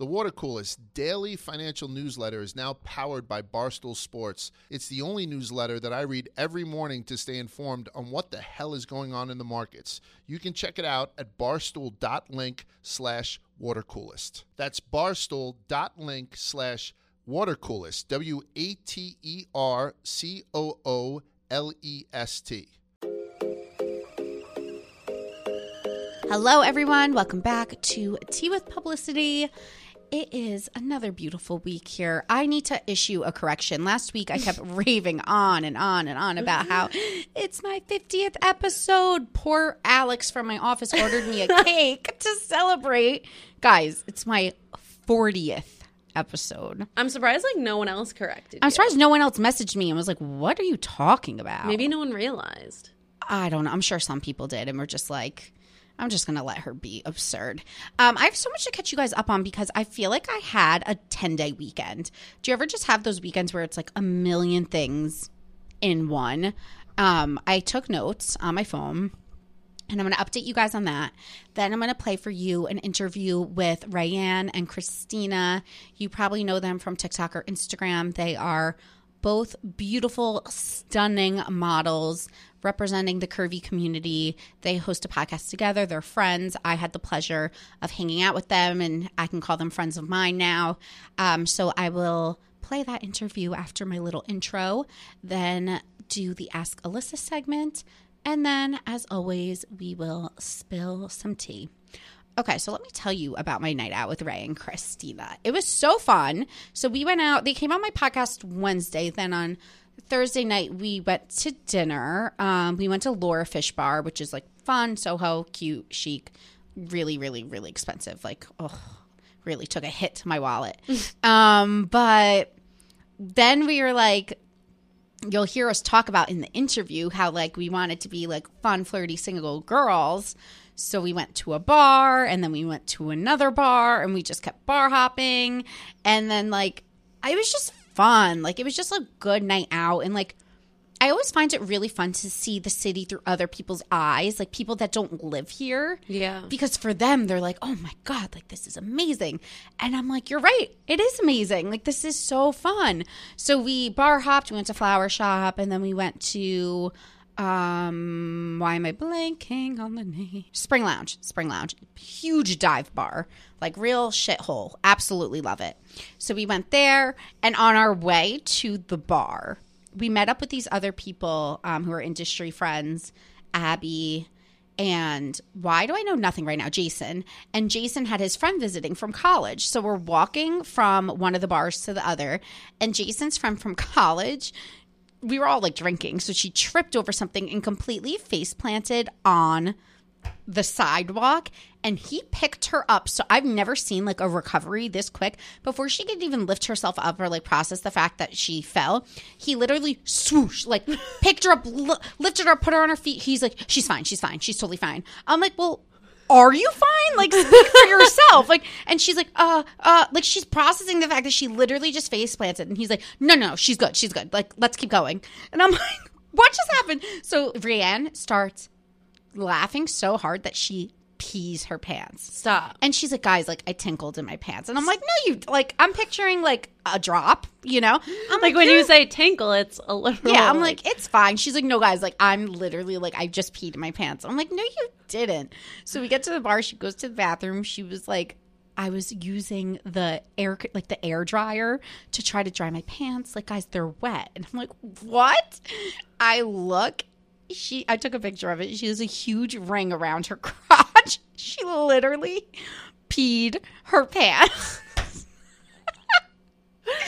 The Water Coolest daily financial newsletter is now powered by Barstool Sports. It's the only newsletter that I read every morning to stay informed on what the hell is going on in the markets. You can check it out at barstool.link slash watercoolest. That's barstool.link slash watercoolest. W A T E R C O O L E S T. Hello, everyone. Welcome back to Tea with Publyssity. It is another beautiful week here. I need to issue a correction. Last week, I kept raving on and on and on about how mm-hmm. it's my 50th episode. Poor Alex from my office ordered me a cake to celebrate. Guys, it's my 40th episode. I'm surprised like no one else corrected. I'm you. surprised no one else messaged me and was like, What are you talking about? Maybe no one realized. I don't know. I'm sure some people did and were just like, I'm just going to let her be absurd. Um, I have so much to catch you guys up on because I feel like I had a 10 day weekend. Do you ever just have those weekends where it's like a million things in one? Um, I took notes on my phone. And I'm going to update you guys on that. Then I'm going to play for you an interview with Ryan and Christina. You probably know them from TikTok or Instagram. They are both beautiful, stunning models representing the curvy community. They host a podcast together. They're friends. I had the pleasure of hanging out with them, and I can call them friends of mine now. Um, so I will play that interview after my little intro, then do the Ask Alyssa segment. And then, as always, we will spill some tea. Okay, so let me tell you about my night out with Ray and Christina. It was so fun. So we went out, they came on my podcast Wednesday. Then on Thursday night, we went to dinner. Um, we went to Lure Fishbar, which is like fun, Soho, cute, chic, really, really, really expensive. Like, oh, really took a hit to my wallet. um, but then we were like, you'll hear us talk about in the interview how like we wanted to be like fun, flirty, single girls. So we went to a bar and then we went to another bar and we just kept bar hopping. And then like I was just fun. Like it was just a good night out and like I always find it really fun to see the city through other people's eyes, like people that don't live here. Yeah. Because for them, they're like, oh my God, like this is amazing. And I'm like, you're right. It is amazing. Like this is so fun. So we bar hopped, we went to Flower Shop, and then we went to, um, why am I blanking on the name? Spring Lounge. Spring Lounge. Huge dive bar. Like real shithole. Absolutely love it. So we went there, and on our way to the bar, we met up with these other people um, who are industry friends, Abby, and why do I know nothing right now? Jason. And Jason had his friend visiting from college. So we're walking from one of the bars to the other, and Jason's friend from college. We were all like drinking, so she tripped over something and completely face planted on the sidewalk and he picked her up. So I've never seen like a recovery this quick. Before she could even lift herself up or like process the fact that she fell, he literally swoosh, like picked her up, li- lifted her up, put her on her feet. He's like, she's fine, she's fine, she's totally fine. I'm like, well, are you fine? Like, speak for yourself. Like, and she's like, uh, uh, like she's processing the fact that she literally just face planted. And he's like, no, no, she's good, she's good. Like, let's keep going. And I'm like, what just happened? So Brienne starts laughing so hard that she pees her pants. Stop. And she's like, guys, like I tinkled in my pants. And I'm like, no, you like I'm picturing like a drop, you know? I'm Like when you say tinkle, it's a little Yeah, I'm like, it's fine. She's like, no, guys, like I'm literally like I just peed in my pants. I'm like, no, you didn't. So we get to the bar. She goes to the bathroom. She was like, I was using the air like the air dryer to try to dry my pants. Like, guys, they're wet. And I'm like, what? I look. She, I took a picture of it. She has a huge ring around her crotch. She literally peed her pants.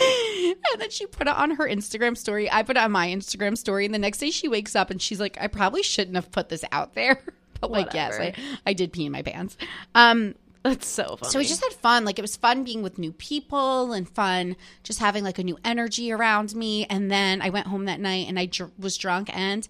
and then she put it on her Instagram story. I put it on my Instagram story. And the next day she wakes up and she's like, I probably shouldn't have put this out there. But like, yes, I, I did pee in my pants. Um, That's so funny. so we just had fun. Like it was fun being with new people and fun just having like a new energy around me. And then I went home that night and I dr- was drunk and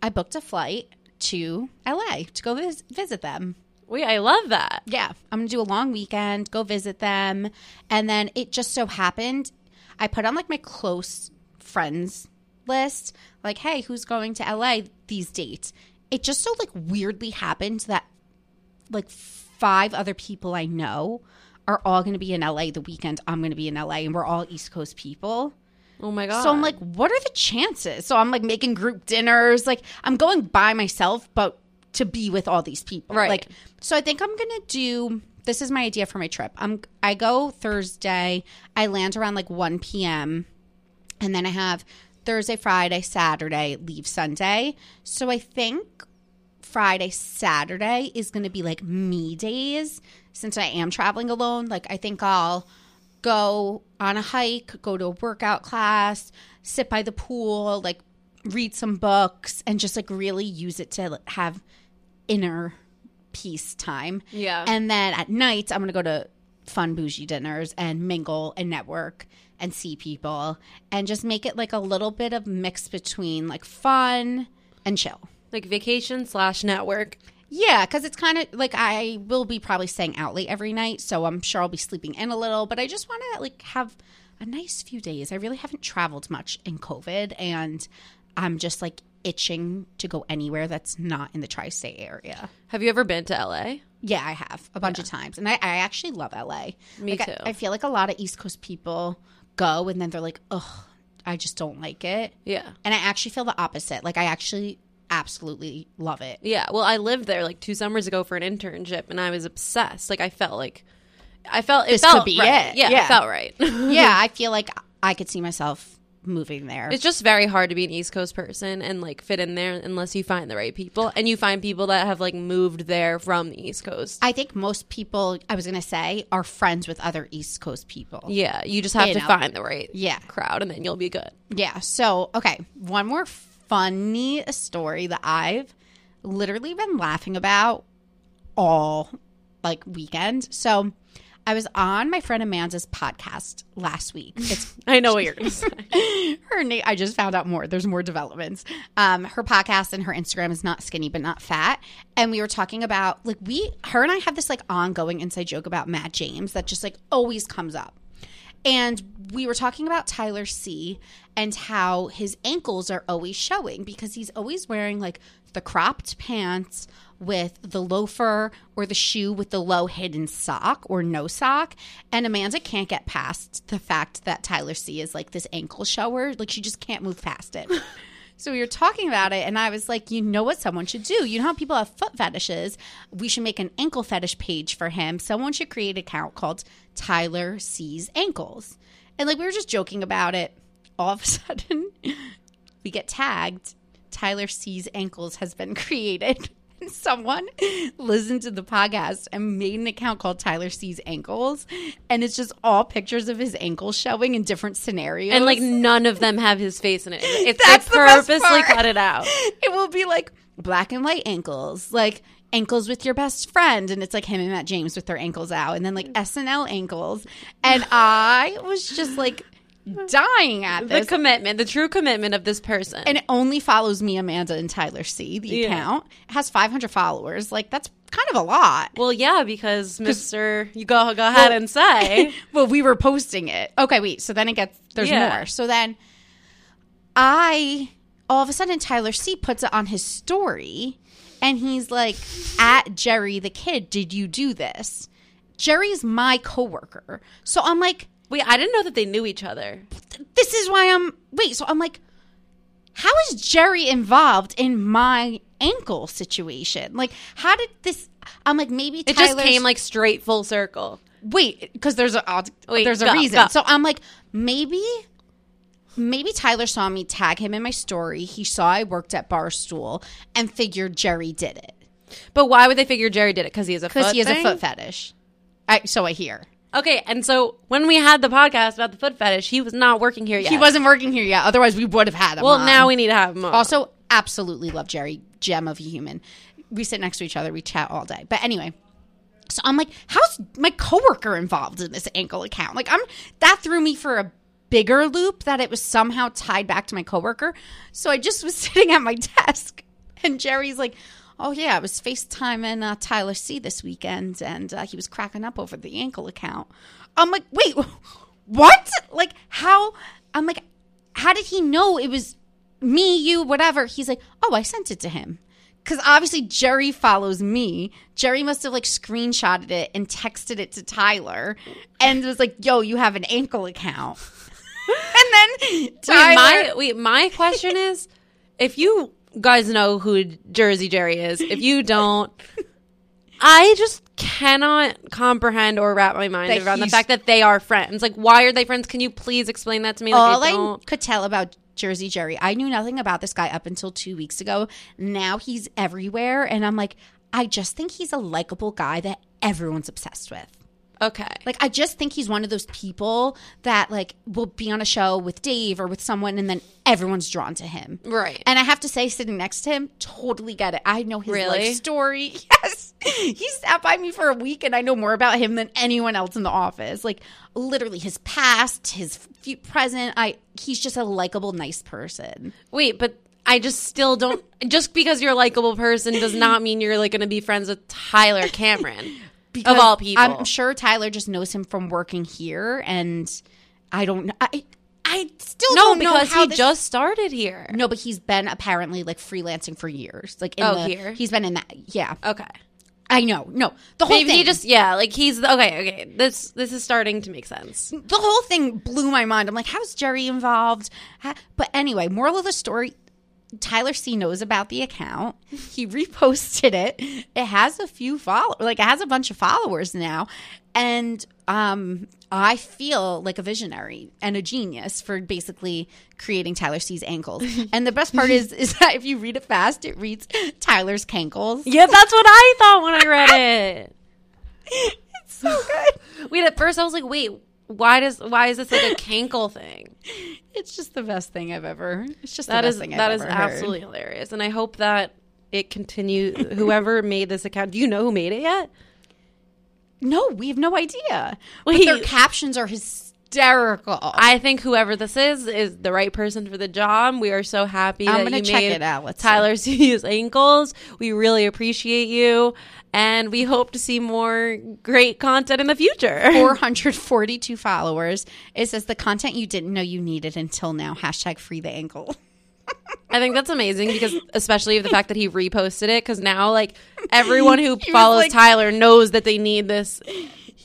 I booked a flight to LA to go vis- visit them. Wait, I love that. Yeah, I'm gonna do a long weekend, go visit them, and then it just so happened I put on like my close friends list, like, hey, who's going to LA these dates? It just so like weirdly happened that like five other people I know are all going to be in LA the weekend I'm going to be in LA and we're all East Coast people. Oh my god. So I'm like, what are the chances? So I'm like making group dinners. Like I'm going by myself, but to be with all these people. Right. Like so I think I'm gonna do this is my idea for my trip. I'm I go Thursday, I land around like 1 p.m. and then I have Thursday, Friday, Saturday, leave Sunday. So I think Friday, Saturday is going to be like me days since I am traveling alone. Like, I think I'll go on a hike, go to a workout class, sit by the pool, like read some books, and just like really use it to have inner peace time. Yeah. And then at night, I'm going to go to fun bougie dinners and mingle and network and see people and just make it like a little bit of mix between like fun and chill. like vacation slash network. Yeah, because it's kind of like I will be probably staying out late every night, so I'm sure I'll be sleeping in a little. But I just want to like have a nice few days. I really haven't traveled much in COVID, and I'm just like itching to go anywhere that's not in the tri-state area. Have you ever been to LA? Yeah, I have a bunch of times, and I, I actually love LA. Me Like, I- too. I, feel like a lot of East Coast people go, and then they're like, "Ugh, I just don't like it." Yeah. And I actually feel the opposite. Like I actually absolutely love it. Yeah. Well, I lived there like two summers ago for an internship and I was obsessed. Like I felt like I felt it This felt could be right. it. Yeah, Yeah. it felt right. yeah, I feel like I could see myself moving there. It's just very hard to be an East Coast person and like fit in there unless you find the right people and you find people that have like moved there from the East Coast. I think most people, I was going to say, are friends with other East Coast people. yeah, you just have You to know. find the right Yeah. crowd and then you'll be good. Yeah. So, okay, one more funny story that I've literally been laughing about all like weekend. So, I was on my friend Amanda's podcast last week. It's I know what you're going to say. her name i just found out more there's more developments um her podcast and her instagram is not skinny but not fat and we were talking about like we her and i have this like ongoing inside joke about matt james that just like always comes up and we were talking about Tyler C and how his ankles are always showing because he's always wearing like the cropped pants with the loafer or the shoe with the low hidden sock or no sock. And Amanda can't get past the fact that Tyler C is like this ankle shower. Like she just can't move past it. So we were talking about it, and I was like, you know what someone should do? You know how people have foot fetishes? We should make an ankle fetish page for him. Someone should create an account called Tyler C's Ankles. And like we were just joking about it. All of a sudden, we get tagged. Tyler C's Ankles has been created. Someone listened to the podcast and made an account called Tyler C's Ankles. And it's just all pictures of his ankles showing in different scenarios. and like none of them have his face in it. It's That's they purposely cut it out. it will be like black and white ankles, like ankles with your best friend, and it's like him and Matt James with their ankles out, and then like SNL ankles, and I was just like dying at The commitment, the true commitment of this person. and it only follows me, Amanda, and Tyler C. The Yeah. account it has 500 followers. Like that's kind of a lot. well, yeah, because Mister, you go go ahead and say, well, we were posting it. Okay, wait. So then it gets there's Yeah. more. So then I all of a sudden Tyler C puts it on his story and he's like at Jerry the kid, did you do this? Jerry's my coworker. So I'm like wait, I didn't know that they knew each other. this is why I'm wait, so I'm like how is Jerry involved in my ankle situation? Like how did this I'm like maybe It just came like straight full circle. wait because there's a I'll- Wait, there's a go, reason go. so i'm like maybe maybe tyler saw me tag him in my story he saw i worked at barstool and figured jerry did it But why would they figure Jerry did it? Because he has a because foot he has thing? a foot fetish I, so i hear Okay, and so when we had the podcast about the foot fetish, he was not working here yet. he wasn't working here yet otherwise we would have had him Well, on. now we need to have him on. also absolutely love jerry gem of a human we sit next to each other we chat all day but anyway so i'm like how's my coworker involved in this ankle account like i'm that threw me for a bigger loop that it was somehow tied back to my coworker so i just was sitting at my desk and jerry's like oh yeah i was facetiming uh, tyler c this weekend and uh, he was cracking up over the ankle account i'm like wait what like how i'm like how did he know it was me, you, whatever. He's like, oh, I sent it to him. because obviously Jerry follows me. Jerry must have like screenshotted it and texted it to Tyler and was like, yo, you have an ankle account. and then Tyler. Wait, my wait, my question is, if you guys know who Jersey Jerry is, if you don't, I just cannot comprehend or wrap my mind That around the he's- fact that they are friends. Like, why are they friends? Can you please explain that to me? Like, all I I don't. could tell about Jersey Jerry, I knew nothing about this guy up until two weeks ago. Now he's everywhere. And I'm like, I just think he's a likable guy that everyone's obsessed with. Okay. Like I just think he's one of those people that like will be on a show with Dave or with someone and then everyone's drawn to him. Right. And I have to say sitting next to him, totally get it. I know his Really? life story. Yes. He sat by me for a week and I know more about him than anyone else in the office. Like literally his past, his present. I he's just a likable nice person. Wait, but I just still don't. Just because you're a likable person does not mean you're like going to be friends with Tyler Cameron of all people. I'm sure Tyler just knows him from working here and I don't know. I I still no, don't know because how he this- just started here. No, but he's been apparently like freelancing for years. Like in Oh, the, here? he's been in that. Yeah, Okay. I know. No, the whole Maybe thing. he just yeah, like he's okay. Okay, this this is starting to make sense. the whole thing blew my mind. I'm like, how's Jerry involved? Ha- But anyway, moral of the story. Tyler C knows about the account. He reposted it. It has a few follow like it has a bunch of followers now. And um I feel like a visionary and a genius for basically creating Tyler C's ankles. And the best part is is that if you read it fast, it reads Tyler's cankles. Yeah, that's what I thought when I read it. It's so good. Wait, at first I was like, wait, why does why is this like a cankle thing? It's just the best thing I've ever. It's just That the is that I've is heard. That is absolutely hilarious, and I hope that it continues. Whoever made this account, do you know who made it yet? No, we have no idea. But Wait. their captions are hysterical. I think whoever this is is the right person for the job. We are so happy I'm gonna check made it out. Let's see. Tyler C's ankles. We really appreciate you, and we hope to see more great content in the future. 442 followers. It says the content you didn't know you needed until now. Hashtag free the ankle. I think that's amazing because, especially the fact that he reposted it, because now like everyone who follows like- Tyler knows that they need this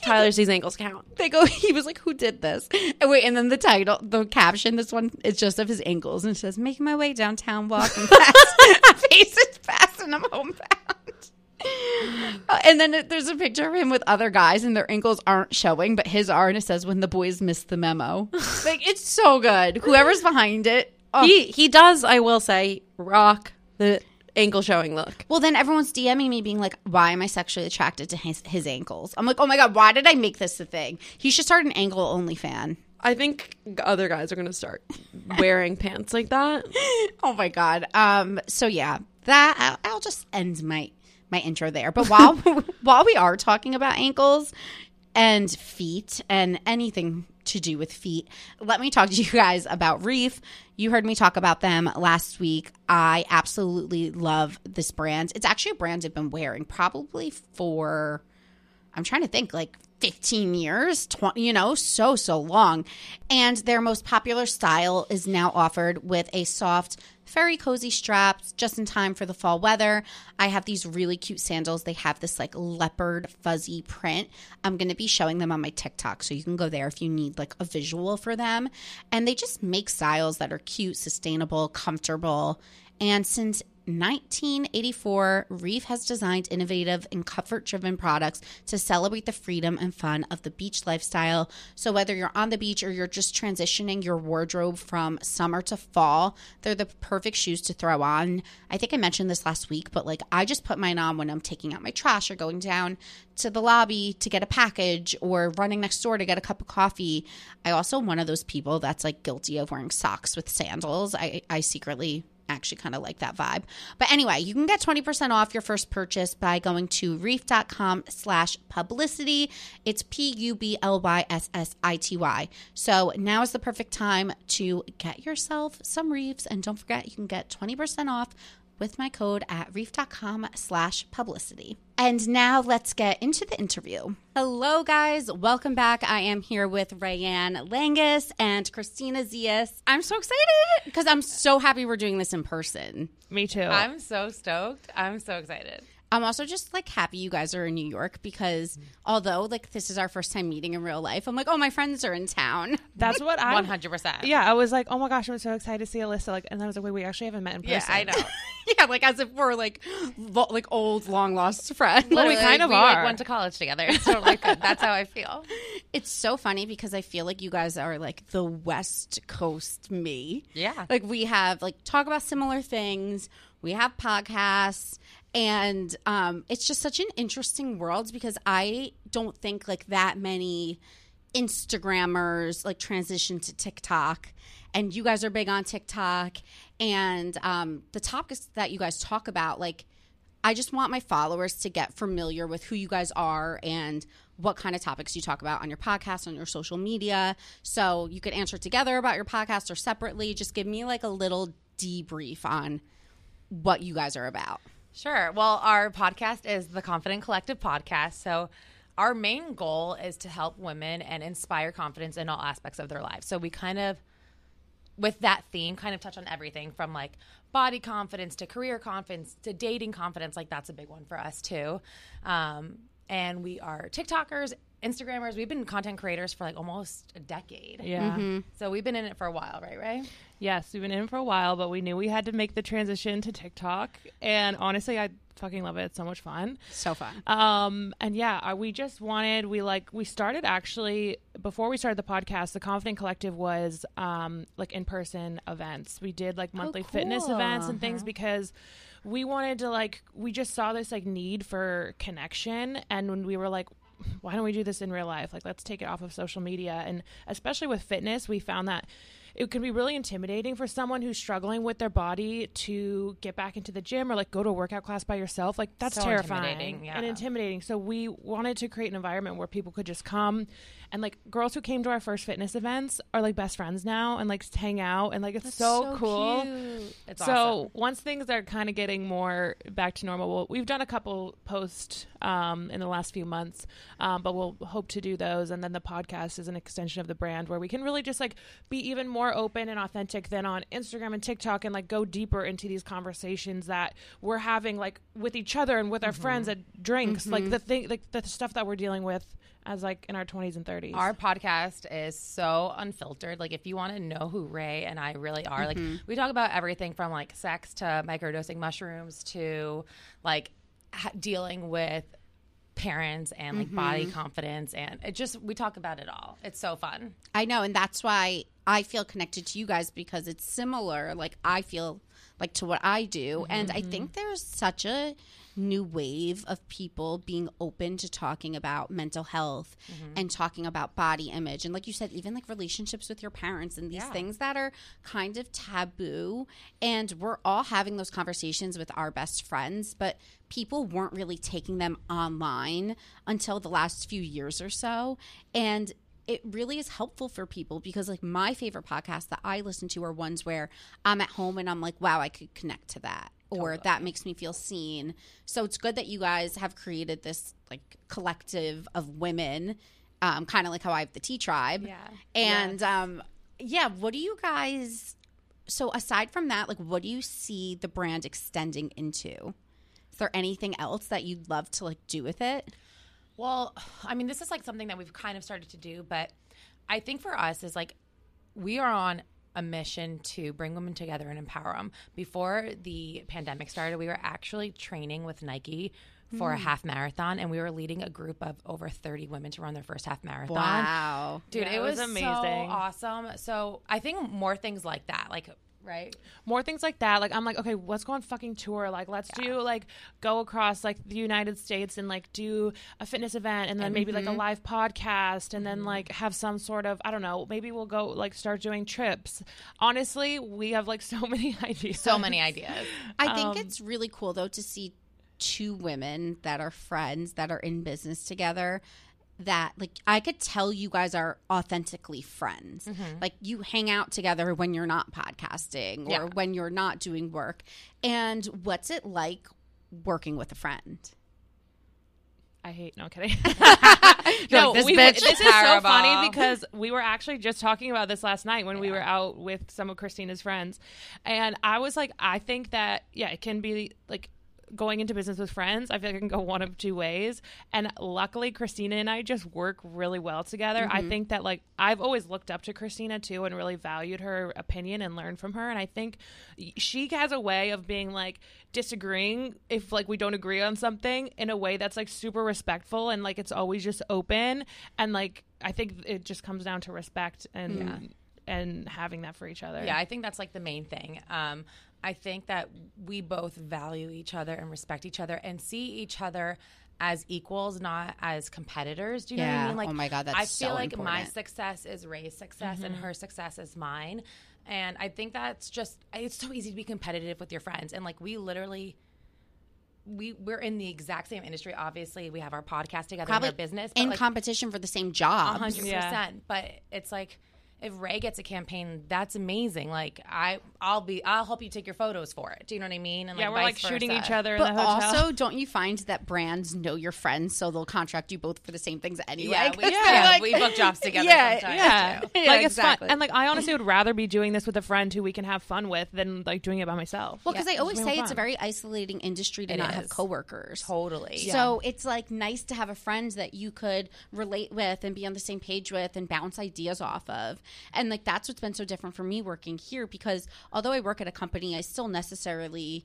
Tyler C's ankles count. They go. He was like, "Who did this?" And wait, and then the title, the caption. This one is just of his ankles, and it says, "Making my way downtown, walking fast, faces fast, and I'm homebound." Uh, and then it- there's a picture of him with other guys, and their ankles aren't showing, but his are, and it says, "When the boys missed the memo." like it's so good. Whoever's behind it. Oh. He he does, I will say, rock the ankle showing look. Well, then everyone's DMing me being like, why am I sexually attracted to his, his ankles? I'm like, oh my God, why did I make this a thing? He should start an ankle only fan. I think other guys are going to start wearing pants like that. Oh my God. Um, so yeah, that I'll, I'll just end my, my intro there. But while, while we are talking about ankles and feet and anything to do with feet, let me talk to you guys about Reef. You heard me talk about them last week. I absolutely love this brand. It's actually a brand I've been wearing probably for I'm trying to think like 15 years, 20, you know, so, so long. And their most popular style is now offered with a soft, very cozy straps just in time for the fall weather. I have these really cute sandals. They have this like leopard fuzzy print. I'm going to be showing them on my TikTok. So you can go there if you need like a visual for them. And they just make styles that are cute, sustainable, comfortable. And since 1984, Reef has designed innovative and comfort driven products to celebrate the freedom and fun of the beach lifestyle. So, whether you're on the beach or you're just transitioning your wardrobe from summer to fall, they're the perfect shoes to throw on. I think I mentioned this last week, but like I just put mine on when I'm taking out my trash or going down to the lobby to get a package or running next door to get a cup of coffee. I also am one of those people that's like guilty of wearing socks with sandals. I, I secretly actually kind of like that vibe. But anyway, you can get 20% off your first purchase by going to reef.com slash publyssity. It's P-U-B-L-Y-S-S-I-T-Y. So now is the perfect time to get yourself some reefs. And don't forget, you can get 20% off with my code at reef.com slash publyssity. And now let's get into the interview. Hello, guys. Welcome back. I am here with Raeann Langas and Christina Zias. I'm so excited because I'm so happy we're doing this in person. Me too. I'm so stoked. I'm so excited. I'm also just like happy you guys are in New York because although like this is our first time meeting in real life, I'm like, oh, my friends are in town. That's what I. 100%. Yeah, I was like, oh my gosh, I'm so excited to see Alyssa. Like, and I was like, wait, we actually haven't met in person. Yeah, I know. yeah, like as if we're like vo- like old long lost friends. Well, we Literally, kind of we, like, are. went to college together. It's totally good. That's how I feel. It's so funny because I feel like you guys are like the West Coast me. Yeah. Like we have like talk about similar things. We have podcasts and um it's just such an interesting world because I don't think like that many Instagrammers like transition to TikTok and you guys are big on TikTok and um the topics that you guys talk about like I just want my followers to get familiar with who you guys are and what kind of topics you talk about on your podcast, on your social media. So you could answer together about your podcast or separately. Just give me like a little debrief on what you guys are about. Sure. Well, our podcast is the Confident Collective podcast. So, our main goal is to help women and inspire confidence in all aspects of their lives. So, we kind of, with that theme, kind of touch on everything from like body confidence to career confidence to dating confidence. Like, that's a big one for us too. Um, and we are TikTokers, Instagrammers. We've been content creators for like almost a decade. Yeah. So, we've been in it for a while, right? Right? Yes, we've been in it for a while, but we knew we had to make the transition to TikTok. And honestly, I fucking love it. It's so much fun. So fun. Um, and yeah, uh, we just wanted, we like, we started actually, before we started the podcast, the Confident Collective was um, like in person events. We did like monthly fitness cool. events and things because we wanted to like, we just saw this like need for connection. And when we were like, why don't we do this in real life? Like, let's take it off of social media. And especially with fitness, we found that it can be really intimidating for someone who's struggling with their body to get back into the gym or like go to a workout class by yourself. Like, that's So terrifying yeah. and intimidating. So, we wanted to create an environment where people could just come and like girls who came to our first fitness events are like best friends now and like hang out and like it's so, cool. It's So awesome. once things are kind of getting more back to normal, we'll, we've done a couple posts um, in the last few months, um, but we'll hope to do those. And then the podcast is an extension of the brand where we can really just like be even more open and authentic than on Instagram and TikTok, and like go deeper into these conversations that we're having like with each other and with our friends at drinks, like the thing, like the stuff that we're dealing with as like in our twenties and thirties. Our podcast is so unfiltered. Like, if you want to know who Ray and I really are, like, we talk about everything from like sex to microdosing mushrooms to like dealing with parents and like body mm-hmm. confidence. And it just, we talk about it all. It's so fun. I know, and that's why I feel connected to you guys because it's similar. Like I feel like to what I do, and I mm-hmm. think there's such a new wave of people being open to talking about mental health mm-hmm. and talking about body image. And like you said even like relationships with your parents and these Yeah. things that are kind of taboo. And we're all having those conversations with our best friends but people weren't really taking them online until the last few years or so. And it really is helpful for people because like my favorite podcasts that I listen to are ones where I'm at home and I'm like, wow, I could connect to that. Or that makes me feel seen. So it's good that you guys have created this like collective of women, um, kind of like how I have the tea tribe. Yeah. And um, yeah, what do you guys so aside from that, like what do you see the brand extending into? Is there anything else that you'd love to like do with it? Well, I mean, this is like something that we've kind of started to do, but I think for us is like we are on a mission to bring women together and empower them. Before the pandemic started, we were actually training with Nike for a hmm. half marathon, and we were leading a group of over 30 women to run their first half marathon. Wow. Dude, Yeah, it was, was amazing. amazing. awesome. So I think more things like that, like, right? more things like that. Like I'm like, okay, let's go on fucking tour. Like let's do like go across like the United States and like do a fitness event and then maybe like a mm-hmm. live podcast and then mm-hmm. like have some sort of I don't know, maybe we'll go like start doing trips. Honestly, we have like so many ideas. So many ideas. I think um, it's really cool though to see two women that are friends that are in business together that like I could tell you guys are authentically friends. Mm-hmm. Like you hang out together when you're not podcasting or Yeah. when you're not doing work. And what's it like working with a friend? I hate. No kidding. No, like, this we, bitch this is is so funny because we were actually just talking about this last night when we were out with some of Christina's friends, and I was like, I think that yeah, it can be like going into business with friends. I feel like it can go one of two ways, and luckily Christina and I just work really well together. I think that like I've always looked up to Christina too and really valued her opinion and learned from her, and I think she has a way of being like disagreeing if like we don't agree on something in a way that's like super respectful and like it's always just open and like I think it just comes down to respect and and having that for each other. Yeah, I think that's like the main thing. Um, I think that we both value each other and respect each other and see each other as equals, not as competitors. Do you know what I mean? Like, Oh my God, that's I feel so like my success is Ray's success Mm-hmm. and her success is mine. And I think that's just it's so easy to be competitive with your friends. And like we literally we we're in the exact same industry. Obviously, we have our podcast together Probably and our business. but, in like, competition for the same job. hundred Yeah. percent. But it's like if Ray gets a campaign, that's amazing. Like I, I'll be, I'll help you take your photos for it. Do you know what I mean? And yeah, like, we're like vice shooting versa. each other in But the hotel. also, don't you find that brands know your friends, so they'll contract you both for the same things anyway? Yeah, 'Cause we, yeah, like- we book jobs together. Yeah, sometimes, yeah, too. Yeah, like it's exactly. fun, and like I honestly would rather be doing this with a friend who we can have fun with than like doing it by myself. Well, because I always It's say more it's a very isolating industry to It not have coworkers. Totally. So it's like nice to have a friend that you could relate with and be on the same page with and bounce ideas off of. And like that's what's been so different for me working here because although I work at a company, I still necessarily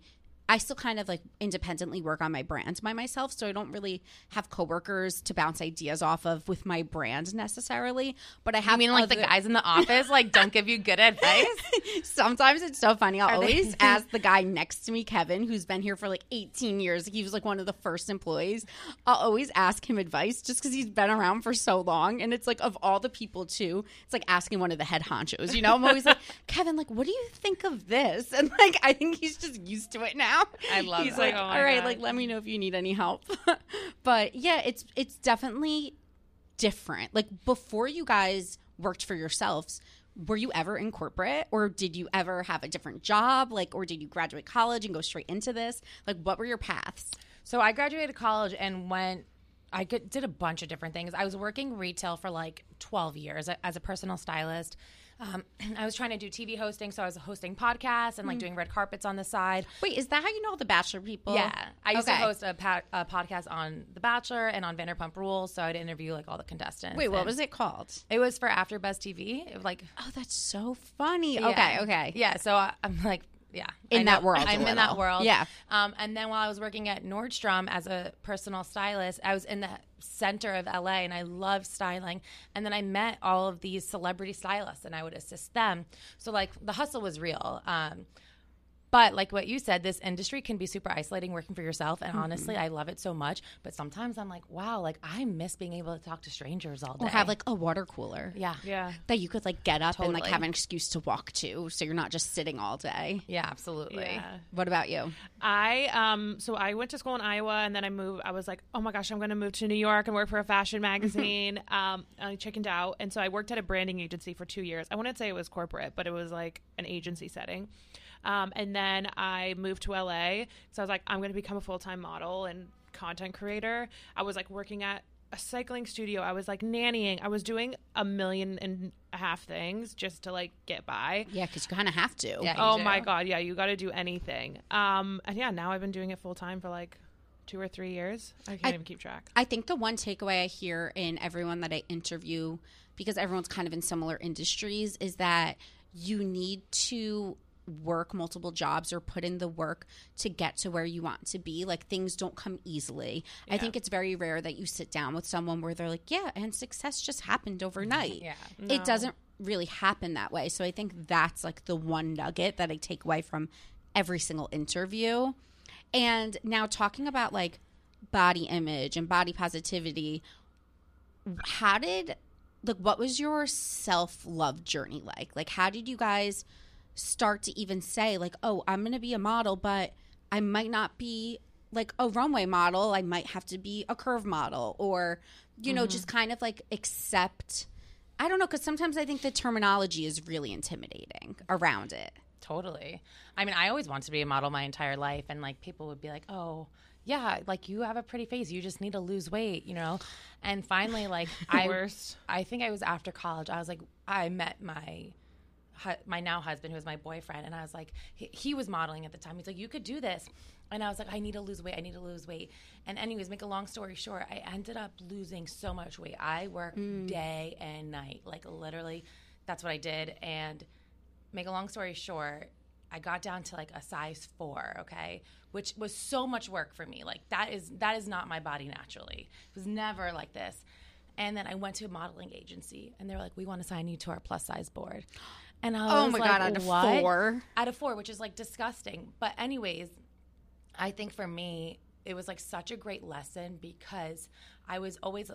I still kind of like independently work on my brand by myself, so I don't really have coworkers to bounce ideas off of with my brand necessarily. But I have I mean, like the guys in the office, like don't give you good advice. Sometimes it's so funny. I'll Are they- always ask the guy next to me, Kevin, who's been here for like 18 years. He was like one of the first employees. I'll always ask him advice just because he's been around for so long. And it's like, of all the people, too, it's like asking one of the head honchos. You know, I'm always like, Kevin, like, what do you think of this? And like, I think he's just used to it now. I love He's that. like, Oh all right, God. like, let me know if you need any help. but yeah, it's it's definitely different. Like before you guys worked for yourselves, were you ever in corporate or did you ever have a different job? Like or did you graduate college and go straight into this? Like what were your paths? So I graduated college and went. I did a bunch of different things. I was working retail for like 12 years as a personal stylist. Um, I was trying to do TV hosting, so I was hosting podcasts and like doing red carpets on the side. Wait, is that how you know all the bachelor people? Yeah, I used Okay. to host a, pa- a podcast on The Bachelor and on Vanderpump Rules, so I'd interview like all the contestants. Wait, what was it called? It was for AfterBuzz TV. It was, like Oh, that's so funny. yeah. Okay, okay. yeah. So I, I'm like, yeah, In I that know- world I'm in that world. Yeah. Um, and then while I was working at Nordstrom as a personal stylist, I was in the center of LA, and I love styling. And then I met all of these celebrity stylists, and I would assist them. So like the hustle was real. Um, but like what you said, this industry can be super isolating working for yourself. And Mm-hmm. honestly, I love it so much. But sometimes I'm like, wow, like I miss being able to talk to strangers all day. Or have like a water cooler. yeah, yeah. That you could like get up and like have an excuse to walk to so you're not just sitting all day. yeah, absolutely. Yeah. What about you? I um so I went to school in Iowa and then I moved I was like, "Oh my gosh, I'm going to move to New York and work for a fashion magazine." um I chickened out and so I worked at a branding agency for 2 years. I wouldn't say it was corporate, but it was like an agency setting. Um and then I moved to LA. So I was like, "I'm going to become a full-time model and content creator." I was like working at a cycling studio. I was like nannying. I was doing a million and a half things just to like get by. Yeah, because you kind of have to. Yeah. Oh do. my god, yeah, you got to do anything. Um, and yeah, now I've been doing it full time for like two or three years. I can't I- even keep track. I think the one takeaway I hear in everyone that I interview, because everyone's kind of in similar industries, is that you need to work multiple jobs or put in the work to get to where you want to be. Like things don't come easily. I think it's very rare that you sit down with someone where they're like, yeah, and success just happened overnight. Yeah. It doesn't really happen that way. So I think that's like the one nugget that I take away from every single interview. And now talking about like body image and body positivity, how did like what was your self-love journey like? Like how did you guys start to even say like, "Oh, I'm going to be a model, but I might not be like a runway model. I might have to be a curve model or you know, just mm-hmm. kind of like accept. I don't know, because sometimes I think the terminology is really intimidating around it. Totally. I mean, I always wanted to be a model my entire life, and like people would be like, "Oh, yeah, like you have a pretty face. You just need to lose weight," you know. And finally, like I, Worst. I think I was after college. I was like, I met my hu- my now husband, who was my boyfriend, and I was like, he, he was modeling at the time. He's like, you could do this. And I was like, I need to lose weight. I need to lose weight. And anyways, make a long story short, I ended up losing so much weight. I worked mm. day and night, like literally, that's what I did. And make a long story short, I got down to like a size four, okay, which was so much work for me. Like that is that is not my body naturally. It was never like this. And then I went to a modeling agency, and they were like, "We want to sign you to our plus size board." And I Oh was my like, God, out of "What?" four? Out of four, which is like disgusting. But anyways, I think for me, it was like such a great lesson because I was always,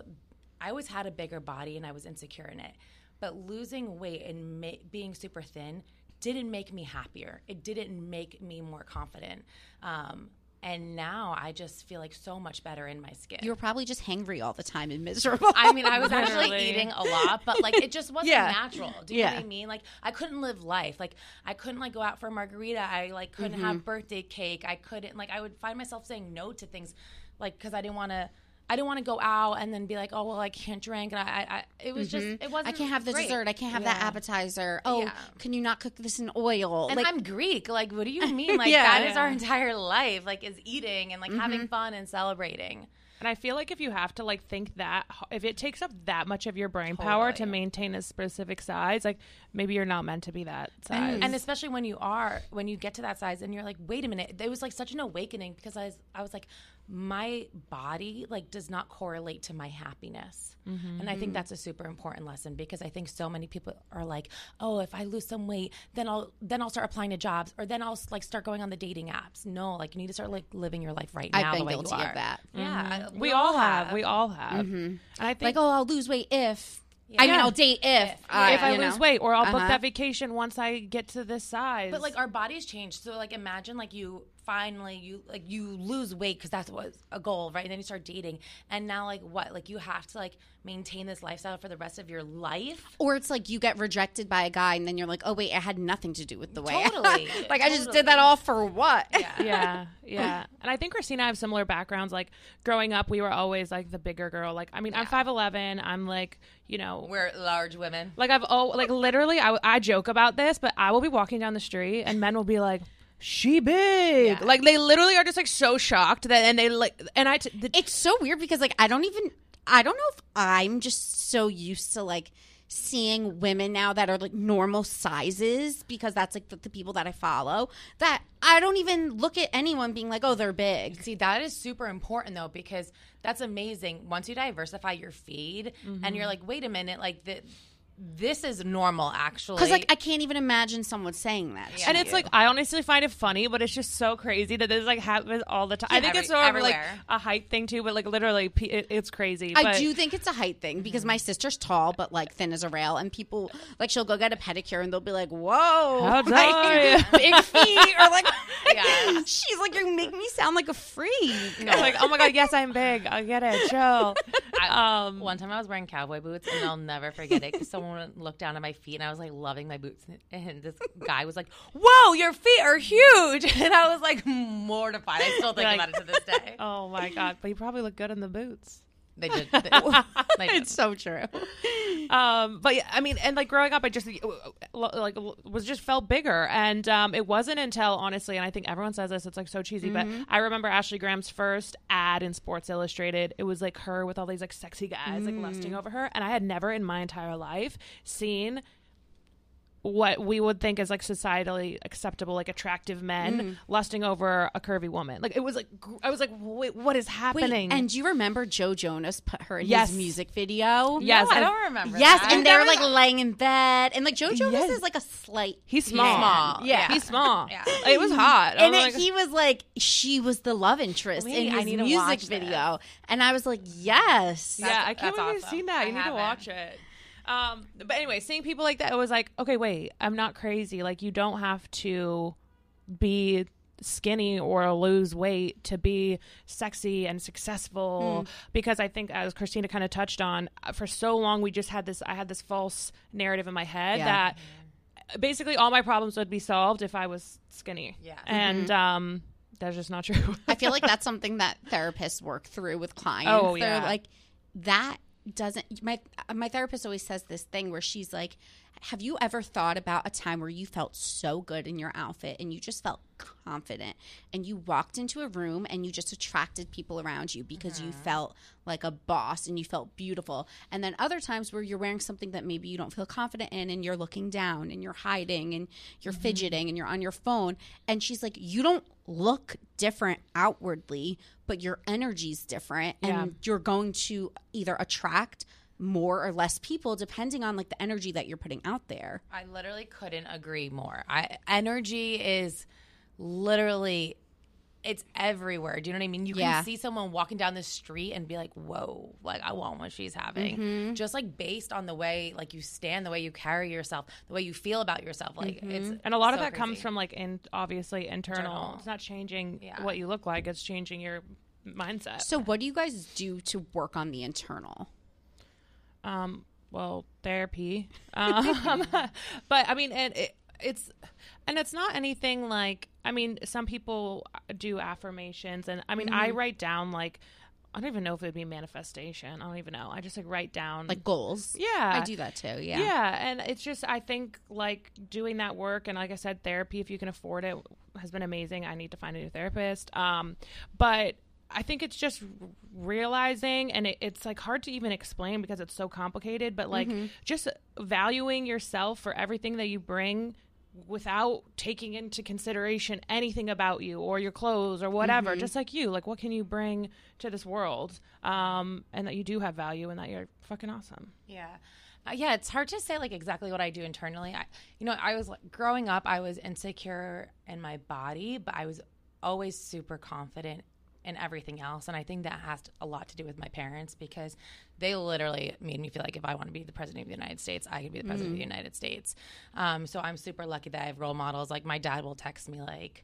I always had a bigger body and I was insecure in it. But losing weight and ma- being super thin didn't make me happier. It didn't make me more confident. Um, and now I just feel like so much better in my skin. You were probably just hangry all the time and miserable. I mean, I was actually eating a lot, but like it just wasn't Yeah. natural. Do you know what I mean? Like I couldn't live life. Like I couldn't like go out for a margarita. I like couldn't Mm-hmm. have birthday cake. I couldn't like I would find myself saying no to things, like because I didn't want to. I didn't want to go out and then be like, oh well, I can't drink. And I, I, I it was just, it wasn't. Mm-hmm. I can't have the great. dessert. I can't have that appetizer. Oh, Yeah. can you not cook this in oil? And like, I'm Greek. Like, what do you mean? Like Yeah. that is our entire life. Like, is eating and like having Mm-hmm. fun and celebrating. And I feel like if you have to like think that if it takes up that much of your brain power to maintain a specific size, like maybe you're not meant to be that size. and especially when you are when you get to that size and you're like wait a minute it was like such an awakening because i was i was like my body like does not correlate to my happiness and i think that's a super important lesson because i think so many people are like oh if i lose some weight then i'll then i'll start applying to jobs or then i'll like start going on the dating apps no like you need to start like living your life right now I've been the way guilty you are. of that. yeah I- we all have. We all have. And I think like, oh, I'll lose weight if. I mean, Yeah. I'll date if. uh, if I lose know. weight, or I'll book Uh-huh. that vacation once I get to this size. But like our bodies change. So like imagine like you finally you like you lose weight because that's was a goal, right? And then you start dating, and now like what? Like you have to like maintain this lifestyle for the rest of your life. Or it's like you get rejected by a guy, and then you're like, oh wait, it had nothing to do with the way. Totally. like I just did that all for what? yeah, yeah. And I think Christina I have similar backgrounds. Like growing up, we were always like the bigger girl. Like I mean, I'm five eleven. I'm like you know. We're large women. like I've oh like literally I, I joke about this, but I will be walking down the street and men will be like, "She big," like they literally are just like so shocked that and they like and I t- the, It's so weird because like I don't even I don't know if I'm just so used to like seeing women now that are like normal sizes because that's like the, the people that I follow that I don't even look at anyone being like, oh, they're big. See, that is super important though because that's amazing. Once you diversify your feed, and mm-hmm. you're like, wait a minute, like the, this is normal actually. Because like I can't even imagine someone saying that. to and it's you. like I honestly find it funny, but it's just so crazy that this like happens all the time. I think every- it's sort of like a height thing too, but like literally it, it's crazy. I but- do think it's a height thing because my sister's tall but like thin as a rail, and people like she'll go get a pedicure and they'll be like, "Whoa, How like, you." big feet," or like, Yeah. she's like, "You make me sound like a freak." It's like, oh my god, yes, I'm big. I get it. Chill. I- Um, one time I was wearing cowboy boots, and I'll never forget it. 'cause someone looked down at my feet, and I was like loving my boots, and this guy was like, "Whoa, your feet are huge!" And I was like mortified. I still think Like- about it to this day. Oh my god! But you probably look good in the boots. They did. They, they did. It's so true. Um, but yeah, I mean, and like growing up, I just like was just felt bigger, and um, it wasn't until honestly, and I think everyone says this, it's like so cheesy, but I remember Ashley Graham's first ad in Sports Illustrated. It was like her with all these like sexy guys like lusting over her, and I had never in my entire life seen what we would think is like societally acceptable, like attractive men mm. lusting over a curvy woman. Like it was like gr- I was like, wait, what is Wait, happening? and do you remember Joe Jonas put her in Yes. his music video? yes, No, I don't remember. Yes, that. and they were like laying in bed, and like Joe Jonas Yes. is like a slight. he's small. small. Yeah. he's small. Yeah. It was hot. And was like- he was like, she was the love interest Wait, in I his need music watch this. video, and I was like, yes. yeah, I can't that's believe you've seen that. I You need to watch it. Um, but anyway, seeing people like that, it was like, okay, wait, I'm not crazy. Like, you don't have to be skinny or lose weight to be sexy and successful because I think as Christina kind of touched on uh, for so long we just had this I had this false narrative in my head Yeah. that basically all my problems would be solved if I was skinny. Yeah. And um that's just not true. I feel like that's something that therapists work through with clients. Oh, They're yeah. like that doesn't my my therapist always says this thing where she's like have you ever thought about a time where you felt so good in your outfit and you just felt confident and you walked into a room and you just attracted people around you because you mm-hmm. felt like a boss and you felt beautiful? And then other times where you're wearing something that maybe you don't feel confident in and you're looking down and you're hiding and you're mm-hmm. fidgeting and you're on your phone and she's like you don't look different outwardly but your energy's different and Yeah. you're going to either attract more or less people depending on like the energy that you're putting out there I literally couldn't agree more. I energy is literally it's everywhere. Do you know what I mean? You Yeah. can see someone walking down the street and be like, "Whoa, like I want what she's having." Mm-hmm. Just like based on the way like you stand, the way you carry yourself, the way you feel about yourself. Like Mm-hmm. it's And a lot of so that comes from like in obviously internal. Internal. It's not changing Yeah. what you look like. It's changing your mindset. so what do you guys do to work on the internal um, well, therapy. Um, but I mean, and it, it's and it's not anything like. I mean, some people do affirmations, and I mean, Mm-hmm. I write down like. I don't even know if it'd be manifestation. I don't even know. I just like write down like goals yeah, i do that too yeah Yeah, and it's just I think like doing that work and like I said, therapy if you can afford it has been amazing. I need to find a new therapist. Um, but I think it's just realizing, and it, it's like hard to even explain because it's so complicated. But like just valuing yourself for everything that you bring without taking into consideration anything about you or your clothes or whatever just like you like what can you bring to this world um and that you do have value and that you're fucking awesome Yeah. Uh, yeah, it's hard to say like exactly what I do internally. I, you know, I was like growing up, I was insecure in my body, but I was always super confident in everything else. And I think that has a lot to do with my parents because they literally made me feel like if I want to be the president of the United States, I could be the president of the United States. Um, so I'm super lucky that I have role models. Like my dad will text me like,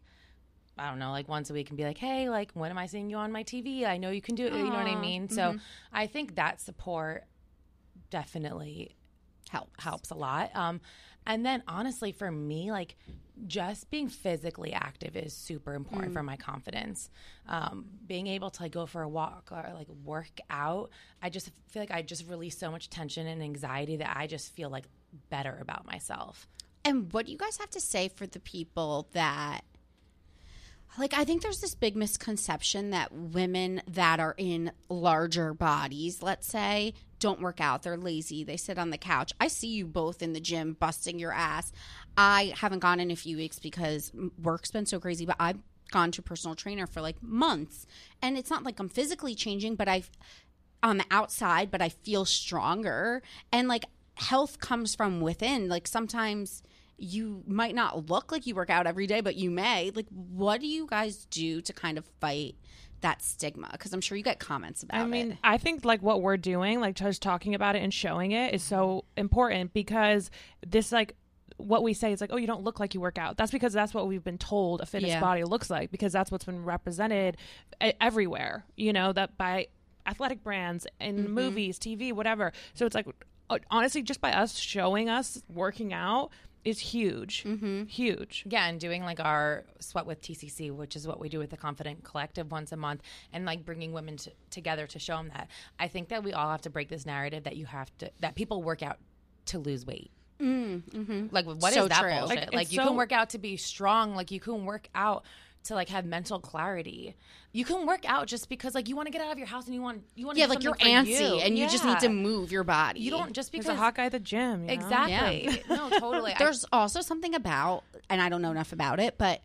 I don't know, like once a week and be like, hey, like, when am I seeing you on my TV? I know you can do it. You know what I mean? So I think that support definitely help helps a lot. Um, and then honestly, for me, like just being physically active is super important for my confidence. Um, being able to like go for a walk or like work out, I just feel like I just release so much tension and anxiety that I just feel like better about myself. And what do you guys have to say for the people that like I think there's this big misconception that women that are in larger bodies, let's say, don't work out. They're lazy. They sit on the couch. I see you both in the gym busting your ass. I haven't gone in a few weeks because work's been so crazy, but I've gone to personal trainer for like months. And it's not like I'm physically changing, but I've on the outside, but I feel stronger. And like health comes from within. Like sometimes you might not look like you work out every day, but you may. Like, what do you guys do to kind of fight that stigma? Because I'm sure you get comments about it I mean, it. I think like what we're doing, like just talking about it and showing it is so important because this like what we say is like, oh, you don't look like you work out. That's because that's what we've been told a fitness Yeah. body looks like because that's what's been represented everywhere. You know that by athletic brands in mm-hmm. movies, TV, whatever. So it's like honestly, just by us showing us working out is huge, mm-hmm. huge. Yeah, and doing like our sweat with TCC, which is what we do with the Confident Collective once a month, and like bringing women to, together to show them that. I think that we all have to break this narrative that you have to that people work out to lose weight. Mm, mm-hmm. Like, what is So that true. bullshit? Like, Like, you so- can work out to be strong. Like, you can work out to like have mental clarity. You can work out just because like you want to get out of your house and you want you want to yeah, do like you're antsy you. and you just need to move your body. You don't just There's because a hot guy at the gym. you know? exactly. No, totally. I- There's also something about, and I don't know enough about it, but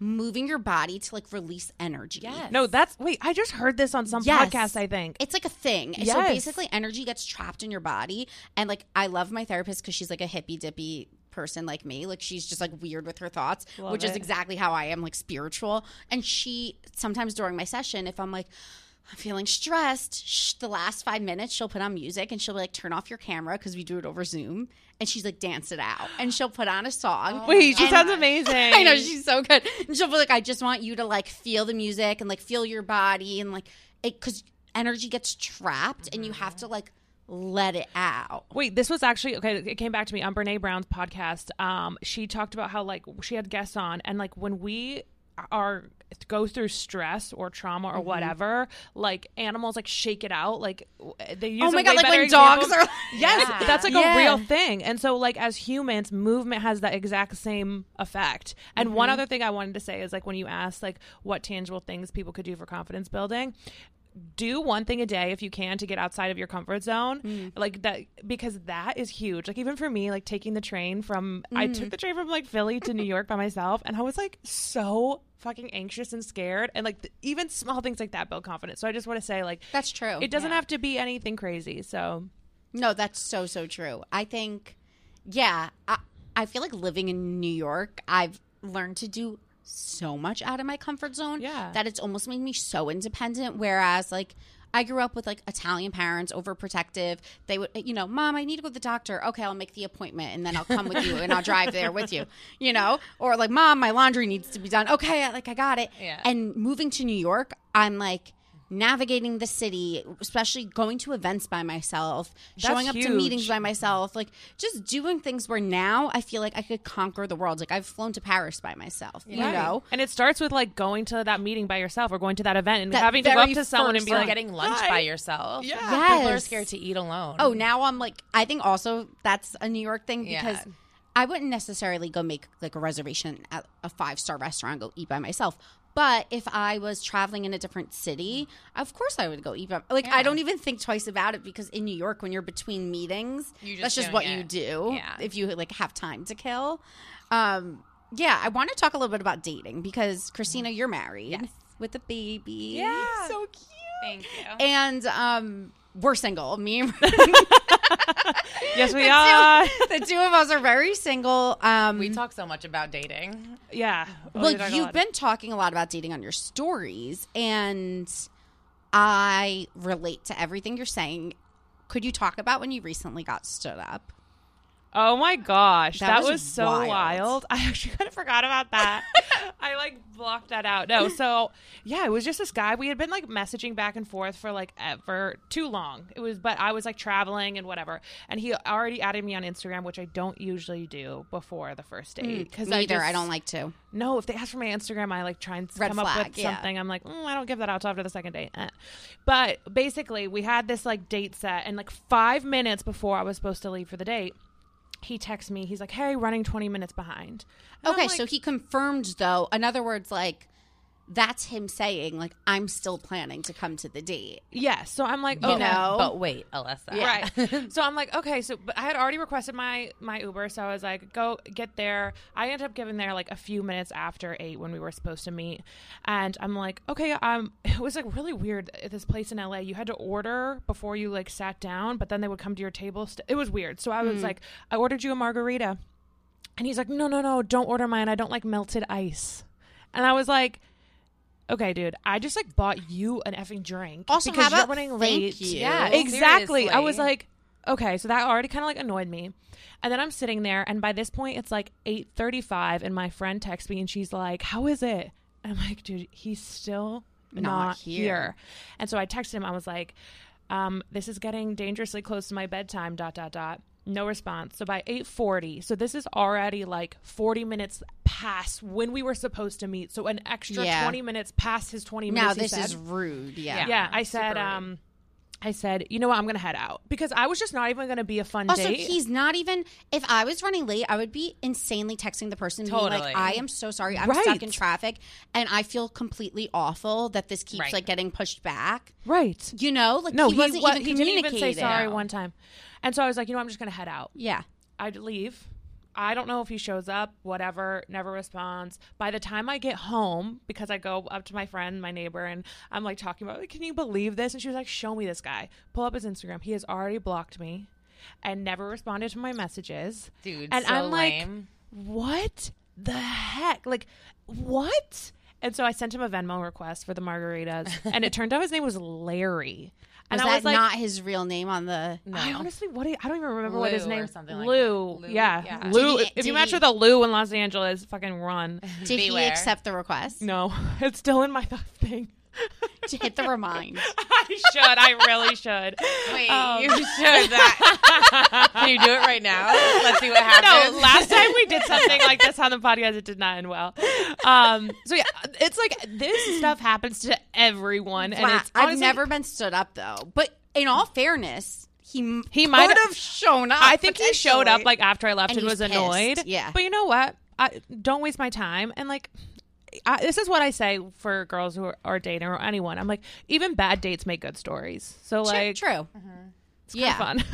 moving your body to like release energy. yes. No, that's wait. I just heard this on some Yes. podcast. I think. It's like a thing. So Yes. basically, energy gets trapped in your body. And like, I love my therapist because she's like a hippy dippy person like me. Like, she's just like weird with her thoughts, which is exactly how I am, like spiritual. And she, sometimes during my session, if I'm like, I'm feeling stressed. Shh, the last five minutes, she'll put on music and she'll be like, turn off your camera because we do it over Zoom. And she's like, dance it out. And she'll put on a song. Oh. Wait, she sounds amazing. I know she's so good. And she'll be like, I just want you to like feel the music and like feel your body and like it because energy gets trapped and you have to like let it out. Wait, this was actually okay. It came back to me on Brene Brown's podcast. Um, she talked about how like she had guests on, and like when we are go through stress or trauma Mm-hmm. or whatever, like animals like shake it out. Like they use Oh my God, like when dogs are- yes, Yeah. that's like Yeah. a real thing. And so like as humans, movement has that exact same effect. And one Mm-hmm. other thing I wanted to say is like when you ask like what tangible things people could do for confidence building do one thing a day if you can to get outside of your comfort zone Mm. like that because that is huge like even for me like taking the train from i Mm. took the train from like philly to new york by myself and i was like so fucking anxious and scared and like even small things like that build confidence so i just want to say like That's true. it doesn't have to be anything crazy so No, that's so so true. I think, yeah, I, I feel like living in New York, I've learned to do so much out of my comfort zone. Yeah. that it's almost made me so independent. Whereas, like. I grew up with like Italian parents, overprotective. They would, you know, mom, I need to go to the doctor. Okay, I'll make the appointment and then I'll come with you and I'll drive there with you, you know? Or like, mom, my laundry needs to be done. Okay, like I got it. Yeah. And moving to New York, I'm like navigating the city, especially going to events by myself, showing up to meetings by myself, like just doing things where now I feel like I could conquer the world. Like I've flown to Paris by myself, you know? and it starts with like going to that meeting by yourself or going to that event and That having to go up to someone and be like getting lunch "Hi." by yourself. Yeah. People are scared to eat alone. Oh, now I'm like, I think also that's a New York thing Yeah. because I wouldn't necessarily go make like a reservation at a five star restaurant, go eat by myself. But if I was traveling in a different city, of course I would go eat. Like I don't even think twice about it because in New York, when you're between meetings, You're just that's just what it. you do. Yeah. If you like have time to kill. Um, yeah, I want to talk a little bit about dating because Kristina, you're married with a baby. Yeah. so cute. Thank you. And um, we're single. Me and yes we are the two of us are very single. Um, we talk so much about dating. yeah well, we talk a you've been talking a lot about dating on your stories, and I relate to everything you're saying. Could you talk about when you recently got stood up? Oh my gosh, That that, was was, so wild. wild. I actually kind of forgot about that. I like blocked that out. No, so yeah, it was just this guy. We had been like messaging back and forth for like ever too long. It was, but I was like traveling and whatever, and he already added me on Instagram, which I don't usually do before the first date because Me I either. just, I don't like to. no, if they ask for my Instagram, I like try and Red come up flag, with yeah. something. I'm like, mm, I don't give that out till after the second date. Eh. But basically, we had this like date set, and like five minutes before I was supposed to leave for the date, he texts me. He's like, "Hey, running 20 minutes behind." And Okay, like, so he confirmed though. In other words, like that's him saying, like I'm still planning to come to the date. yes. So I'm like, You okay. know? But wait, Alyssa. Right. so I'm like, okay. So, but I had already requested my my Uber, so I was like, go get there. I ended up getting there like a few minutes after eight when we were supposed to meet, and I'm like, okay. Um, it was like really weird. At this place in LA, you had to order before you like sat down, but then they would come to your table. St- it was weird. So I was like, I ordered you a margarita, and he's like, no, no, no, don't order mine. I don't like melted ice, and I was like. Okay, dude. I just like bought you an effing drink. Also, because how you're about running thank late. you? Yeah, exactly. I was like, okay, so that already kind of like annoyed me. And then I'm sitting there, and by this point, it's like 8:35, and my friend texts me, and she's like, "How is it?" And I'm like, "Dude, he's still Not not, here." here. And so I texted him. I was like, um, "This is getting dangerously close to my bedtime." Dot dot dot. No response. So by 8:40, so this is already like 40 minutes past when we were supposed to meet. So an extra Yeah. 20 minutes past his 20 minutes. Now he this said. is rude. Yeah. Yeah. Yeah, I super said, rude. um, I said, you know what, I'm gonna head out because I was just not even gonna be a fun Also, date. he's not even. If I was running late, I would be insanely texting the person, being Totally. like, "I am so sorry, I'm Right. stuck in traffic, and I feel completely awful that this keeps Right. like getting pushed back." right? You know, like No, he, wasn't wa- even he didn't even say sorry one time, and so I was like, you know, I'm just gonna head out. Yeah, I'd leave. I don't know if he shows up, whatever, never responds. By the time I get home, because I go up to my friend, my neighbor, and I'm like talking about, like, can you believe this? And she was like, show me this guy. Pull up his Instagram. He has already blocked me and never responded to my messages. Dude, and so I'm like, lame. what the heck? Like, what? And so I sent him a Venmo request for the margaritas, and it turned out his name was Larry. And Was I that was like, not his real name on the? No. I honestly, what do you, I don't even remember what his Lou or name. something like Lou. Lou, yeah, yeah. Lou. He- if did you match he- with a Lou in Los Angeles, fucking run. Did he accept the request? No, it's still in my thing. To hit the remind. I should. I really should. Wait, Um, you should that. Can you do it right now? Let's see what happens. No, last time we did something like this on the podcast, it did not end well. Um, so yeah, it's like this stuff happens to everyone, and Wow, it's I've never been stood up though. But in all fairness, he He might have shown up. I think he showed up like after I left And and, was was annoyed. yeah. but you know what? I don't waste my time and like. I, this is what I say for girls who are, are dating or anyone. I'm like, even bad dates make good stories. So True, like, true. it's Yeah. fun.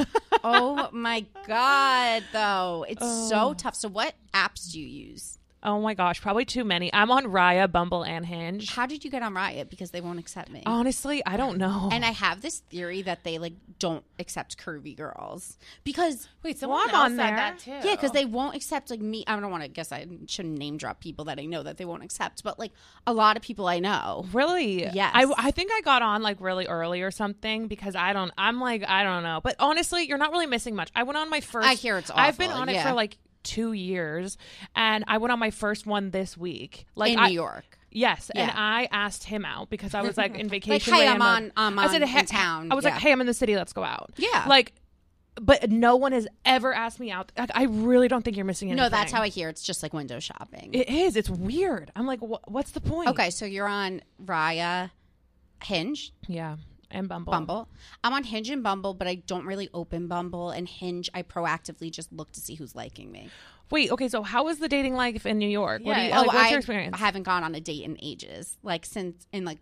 oh my god, though it's so oh. tough. So, what apps do you use? Oh my gosh, probably too many. I'm on Raya, Bumble, and Hinge. How did you get on Raya? Because they won't accept me. Honestly, I don't know. and I have this theory that they like don't accept curvy girls because Wait, someone I'm else on said there. that too. yeah, because they won't accept like me. I don't want to guess. I shouldn't name drop people that I know that they won't accept, but like a lot of people I know. Really? Yes. I, I think I got on like really early or something because I don't. I'm like I don't know. But honestly, you're not really missing much. I went on my first. I hear it's I've been awful, on it yeah. for like two years, and I went on my first one this week. Like in I, New York. Yes, and I asked him out because I was like in vacation. Like, hey, I'm on- I'm I said, on hey, in town. I was Yeah. like, hey, I'm in the city. Let's go out. Yeah. Like, but no one has ever asked me out. Like, I really don't think you're missing anything. No, that's how I hear. It's just like window shopping. It is. It's weird. I'm like, wh- what's the point? okay, so you're on Raya, Hinge, Yeah, and Bumble. Bumble. I'm on Hinge and Bumble, but I don't really open Bumble and Hinge. I proactively just look to see who's liking me. Wait, okay, so how was the dating life in New York? What do you, Yeah. like, oh, what's your experience? I haven't gone on a date in ages, like since in like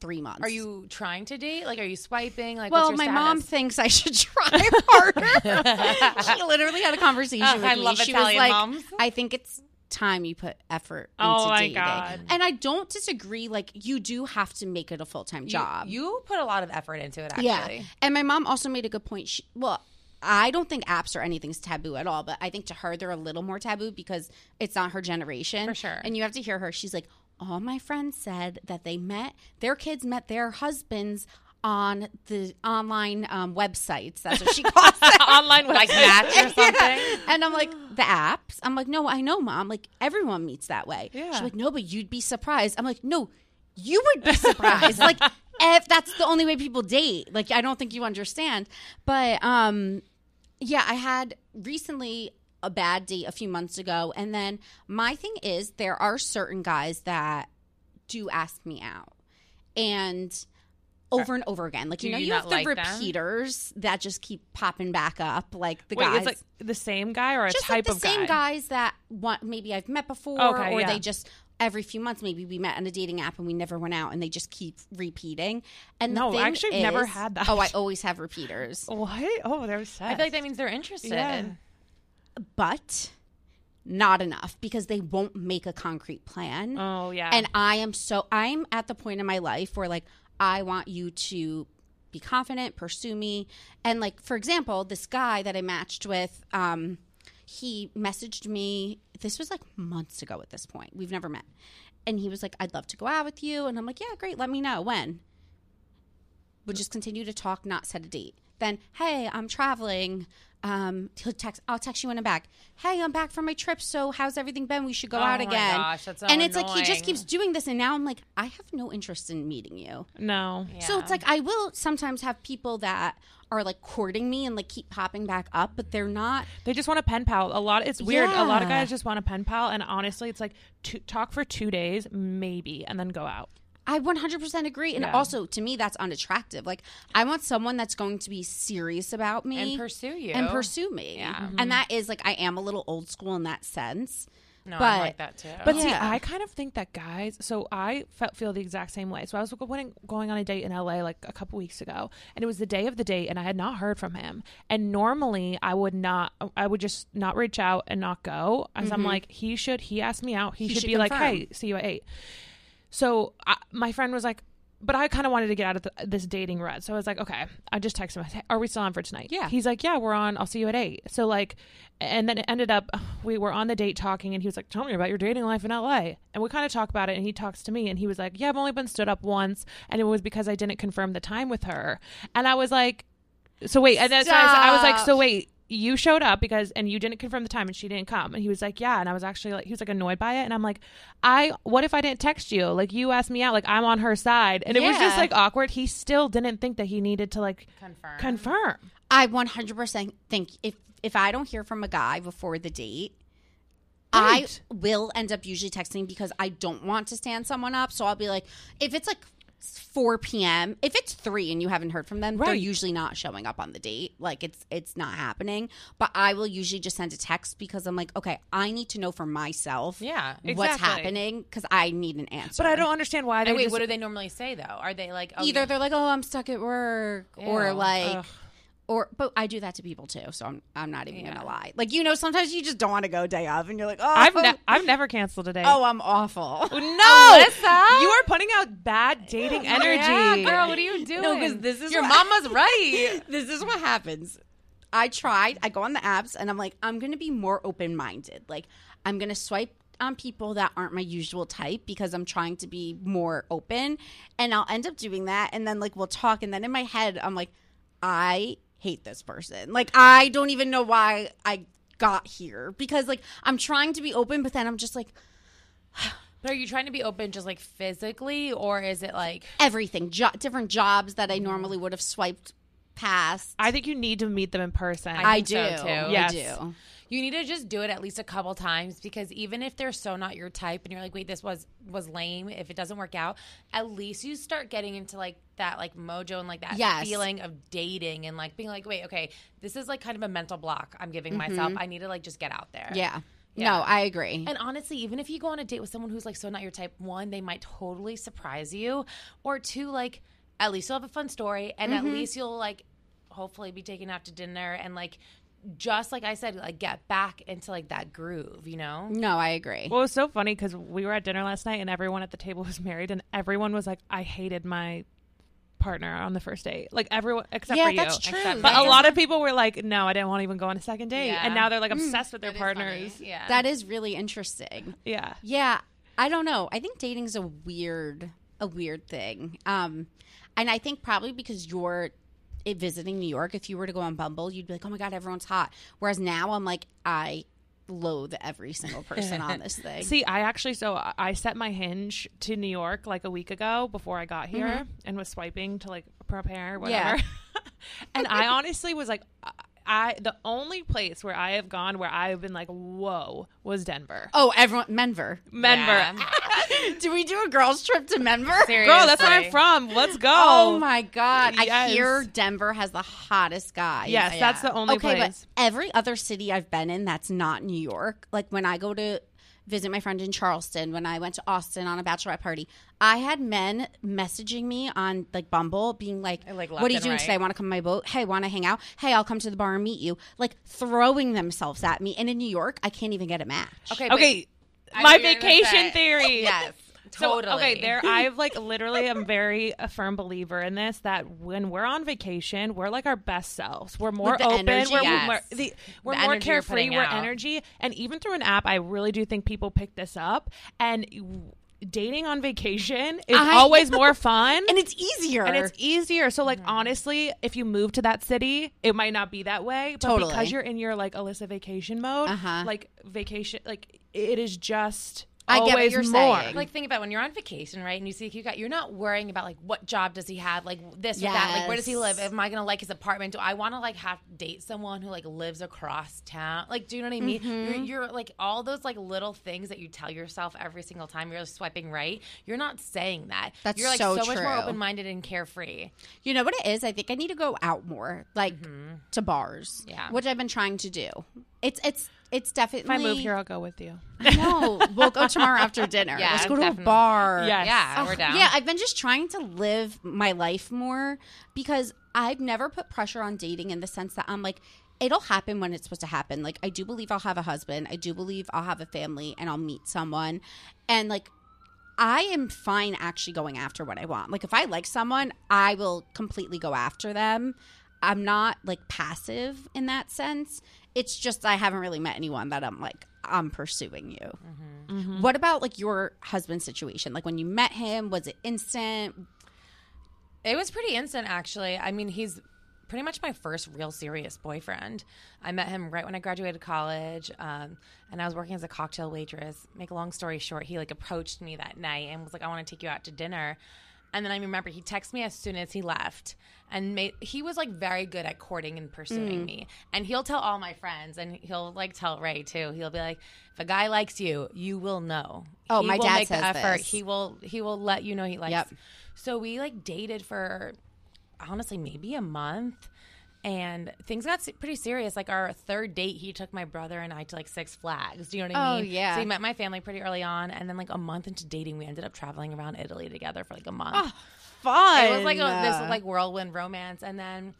three months. Are you trying to date? Like, are you swiping? Like, Well, what's my your mom status? thinks I should try harder. she literally had a conversation Ugh, with I me. love she Italian was like, moms. "I think it's time you put effort oh into Oh, my dating." God. And I don't disagree. Like, you do have to make it a full time You- job. You, put a lot of effort into it, actually. Yeah. And my mom also made a good point. She, well, I don't think apps or anything's taboo at all, but I think to her they're a little more taboo because it's not her generation. For sure. And you have to hear her. She's like, all my friends said that they met their kids met their husbands on the online um, websites. That's what she calls it. Online Like. Match or something. And I'm like, the apps? I'm like, no, I know, mom. Like, everyone meets that way. Yeah. She's like, no, but you'd be surprised. I'm like, no, you would be surprised. like, if that's the only way people date. Like, I don't think you understand. But, um, yeah, I had recently a bad date a few months ago. And then my thing is, there are certain guys that do ask me out. And Uh, over and over again. Like, you Do know, you you, have the like them? repeaters that just keep popping back up. Like, the Wait, guys it's like the same guy or a just type like the of same guy? guys that want maybe I've met before, Okay, or yeah. they just every few months maybe we met on a dating app and we never went out, and they just keep repeating. And the No, thing actually, I've never had that. Oh, I always have repeaters, What? Oh, they're sad. I feel like that means they're interested. Yeah. but not enough because they won't make a concrete plan. Oh yeah. And I am so I'm at the point in my life where like I want you to be confident, pursue me. And like for example, this guy that I matched with um he messaged me this was like months ago at this point. We've never met. And he was like I'd love to go out with you and I'm like, "Yeah, great, let me know when." Would just continue to talk, not set a date. Then, "Hey, I'm traveling." Um, he'll text. I'll text you when I'm back. Hey, I'm back from my trip. So, how's everything been? We should go Oh out my again. gosh, that's so and it's like he just keeps doing this, and now I'm like, I have no interest in meeting you. no. So it's like I will sometimes have people that are like courting me and like keep popping back up, but they're not. They just want a pen pal. A lot. It's weird. A lot of guys just want a pen pal, and honestly, it's like to, talk for two days, maybe, and then go out. I 100% agree, and Yeah. also to me that's unattractive. Like I want someone that's going to be serious about me And pursue you. and pursue me. Yeah. and that is like I am a little old school in that sense. No, but- I'm like that too. But see, Yeah. I kind of think that guys. So I felt feel the exact same way. So I was going going on a date in LA like a couple weeks ago, and it was the day of the date, and I had not heard from him. And normally I would not. I would just not reach out and not go. As mm-hmm. I'm like, he should. He asked me out. He, He should, should be like, hey, see you at eight. So I, my friend was like. but I kind of wanted to get out of the, this dating rut. So I was like, okay, I just texted him. I Are we still on for tonight? Yeah. He's like, yeah, we're on. I'll see you at eight. So like, and then it ended up we were on the date talking, and he was like, tell me about your dating life in LA. And we kind of talk about it, and he talks to me, and he was like, yeah, I've only been stood up once, and it was because I didn't confirm the time with her. And I was like, so wait, and then so I, was, I was like, so wait. You showed up because, and you didn't confirm the time, and she didn't come. And he was like, "Yeah." And I was actually like, he was like annoyed by it, and I'm like, "I, what if I didn't text you? Like, you asked me out, like I'm on her side, and it was just like awkward. He still didn't think that he needed to like Confirm. confirm. I 100% think if if I don't hear from a guy before the date, I will end up usually texting because I don't want to stand someone up. So I'll be like, if it's like 4 p.m., if it's 3 and you haven't heard from them, they're usually not showing up on the date. Like it's it's not happening. But I will usually just send a text because I'm like, okay, I need to know for myself Yeah, what's happening because I need an answer. But I don't understand why they And wait, just, what do they normally say though? Are they like oh, Either yeah. they're like, "Oh, I'm stuck at work," or like, Ugh. Or but I do that to people too, so I'm I'm not even Yeah. gonna lie. Like you know, sometimes you just don't want to go day of, and you're like, "Oh, I've ne- I've never canceled a day. oh, I'm awful." no, Alyssa? you are putting out bad dating energy. Yeah, girl, what are you doing? No, because this is your what- mama's right. this is what happens. I tried. I go on the apps, and I'm like, I'm gonna be more open minded. Like I'm gonna swipe on people that aren't my usual type because I'm trying to be more open, and I'll end up doing that, and then like we'll talk, and then in my head, I'm like, I hate this person. Like I don't even know why I got here because like I'm trying to be open, but then I'm just like But are you trying to be open just like physically, or is it like everything, jo- different jobs that I mm-hmm. normally would have swiped past. I think you need to meet them in person. I I do. so, too. I Yes. do. You need to just do it at least a couple times because even if they're so not your type and you're like, wait, this was was lame. If it doesn't work out, at least you start getting into like that like mojo and like that Yes. feeling of dating and like being like, wait, okay, this is like kind of a mental block I'm giving myself. I need to like just get out there. Mm-hmm. Yeah. Yeah. No, I agree. And honestly, even if you go on a date with someone who's like so not your type, one, they might totally surprise you, or two, like at least you'll have a fun story, and Mm-hmm. at least you'll like hopefully be taken out to dinner and like just like I said, like get back into like that groove, you know? no, I agree. Well, it was so funny because we were at dinner last night and everyone at the table was married and everyone was like, I hated my partner on the first date. Like everyone except Yeah, for you. that's true. Except- But a lot of people were like, no, I didn't want to even go on a second date. Yeah. And now they're like Mm. obsessed with their That is funny. partners. Yeah. that is really interesting. Yeah. Yeah, I don't know. I think dating is a weird, a weird thing. Um, and I think probably because you're it, visiting New York, if you were to go on Bumble, you'd be like, "Oh my god, everyone's hot." Whereas now, I'm like, I loathe every single person on this thing. See, I actually so I- set my hinge to New York like a week ago before I got here mm-hmm. and was swiping to like prepare whatever. Yeah. and I honestly was like I- I the only place where I have gone where I have been like whoa was Denver. oh, everyone, Menver. Denver. Yeah. Do we do a girls' trip to Menver? Seriously. Girl, that's where I'm from. Let's go. Oh my god! I hear Denver has the hottest guys. Yes, that's the only okay, place. but every other city I've been in that's not New York, like when I go to visit my friend in Charleston, when I went to Austin on a bachelorette party, I had men messaging me on like Bumble, being like, Like, "What are you doing right. today? Want to come on my boat? Hey, want to hang out? Hey, I'll come to the bar and meet you." Like throwing themselves at me, and in New York, I can't even get a match. Okay, Okay. My know you're gonna vacation theory. Yes. So, Totally. okay, there I've like literally am very a firm believer in this that when we're on vacation, we're like our best selves. We're more open. energy, we're yes. more, the, we're The more carefree. We're out. energy, and even through an app, I really do think people pick this up. And dating on vacation is I- always more fun. And it's easier. and it's easier. So, like, Mm-hmm. honestly, if you move to that city, it might not be that way. But Totally. because you're in your like Alyssa vacation mode, Uh-huh. like vacation, like it is just I get what always you're more. saying. Like think about when you're on vacation, right? And you see a cute guy, you're not worrying about like what job does he have, like this or that, like where does he live? Am I gonna like his apartment? Do I want to like have date someone who like lives across town? Like, do you know what I mean? Mm-hmm. You're, you're like all those like little things that you tell yourself every single time you're swiping right. You're not saying that. That's you're like so much more true. open minded and carefree. You know what it is? I think I need to go out more, like to bars. Yeah. which I've been trying to do. It's it's it's definitely. If I move here, I'll go with you. no, we'll go tomorrow after dinner. Yeah, Let's go to definitely. a bar. Yes. Yeah, Ugh, we're down. Yeah, I've been just trying to live my life more because I've never put pressure on dating in the sense that I'm like, it'll happen when it's supposed to happen. Like, I do believe I'll have a husband. I do believe I'll have a family and I'll meet someone. And like, I am fine actually going after what I want. Like if I like someone, I will completely go after them. I'm not like passive in that sense. It's just I haven't really met anyone that I'm like I'm pursuing you. What about like your husband's situation? Like when you met him, was it instant? It was pretty instant, actually. I mean, he's pretty much my first real serious boyfriend. I met him right when I graduated college, um, and I was working as a cocktail waitress. Make a long story short, he like approached me that night and was like, "I want to take you out to dinner." And then I remember he texted me as soon as he left, and made he was like very good at courting and Mm. pursuing me. And he'll tell all my friends, and he'll like tell Ray too. He'll be like, "If a guy likes you, you will know." Oh, he my will dad make the says effort. this. He will he will let you know he likes. Yep. So we like dated for honestly maybe a month and things got pretty serious like our third date he took my brother and i to like six flags do you know what i Oh, mean yeah. so he met my family pretty early on and then like a month into dating we ended up traveling around italy together for like a month Oh, Fun. it was like a, this like whirlwind romance and then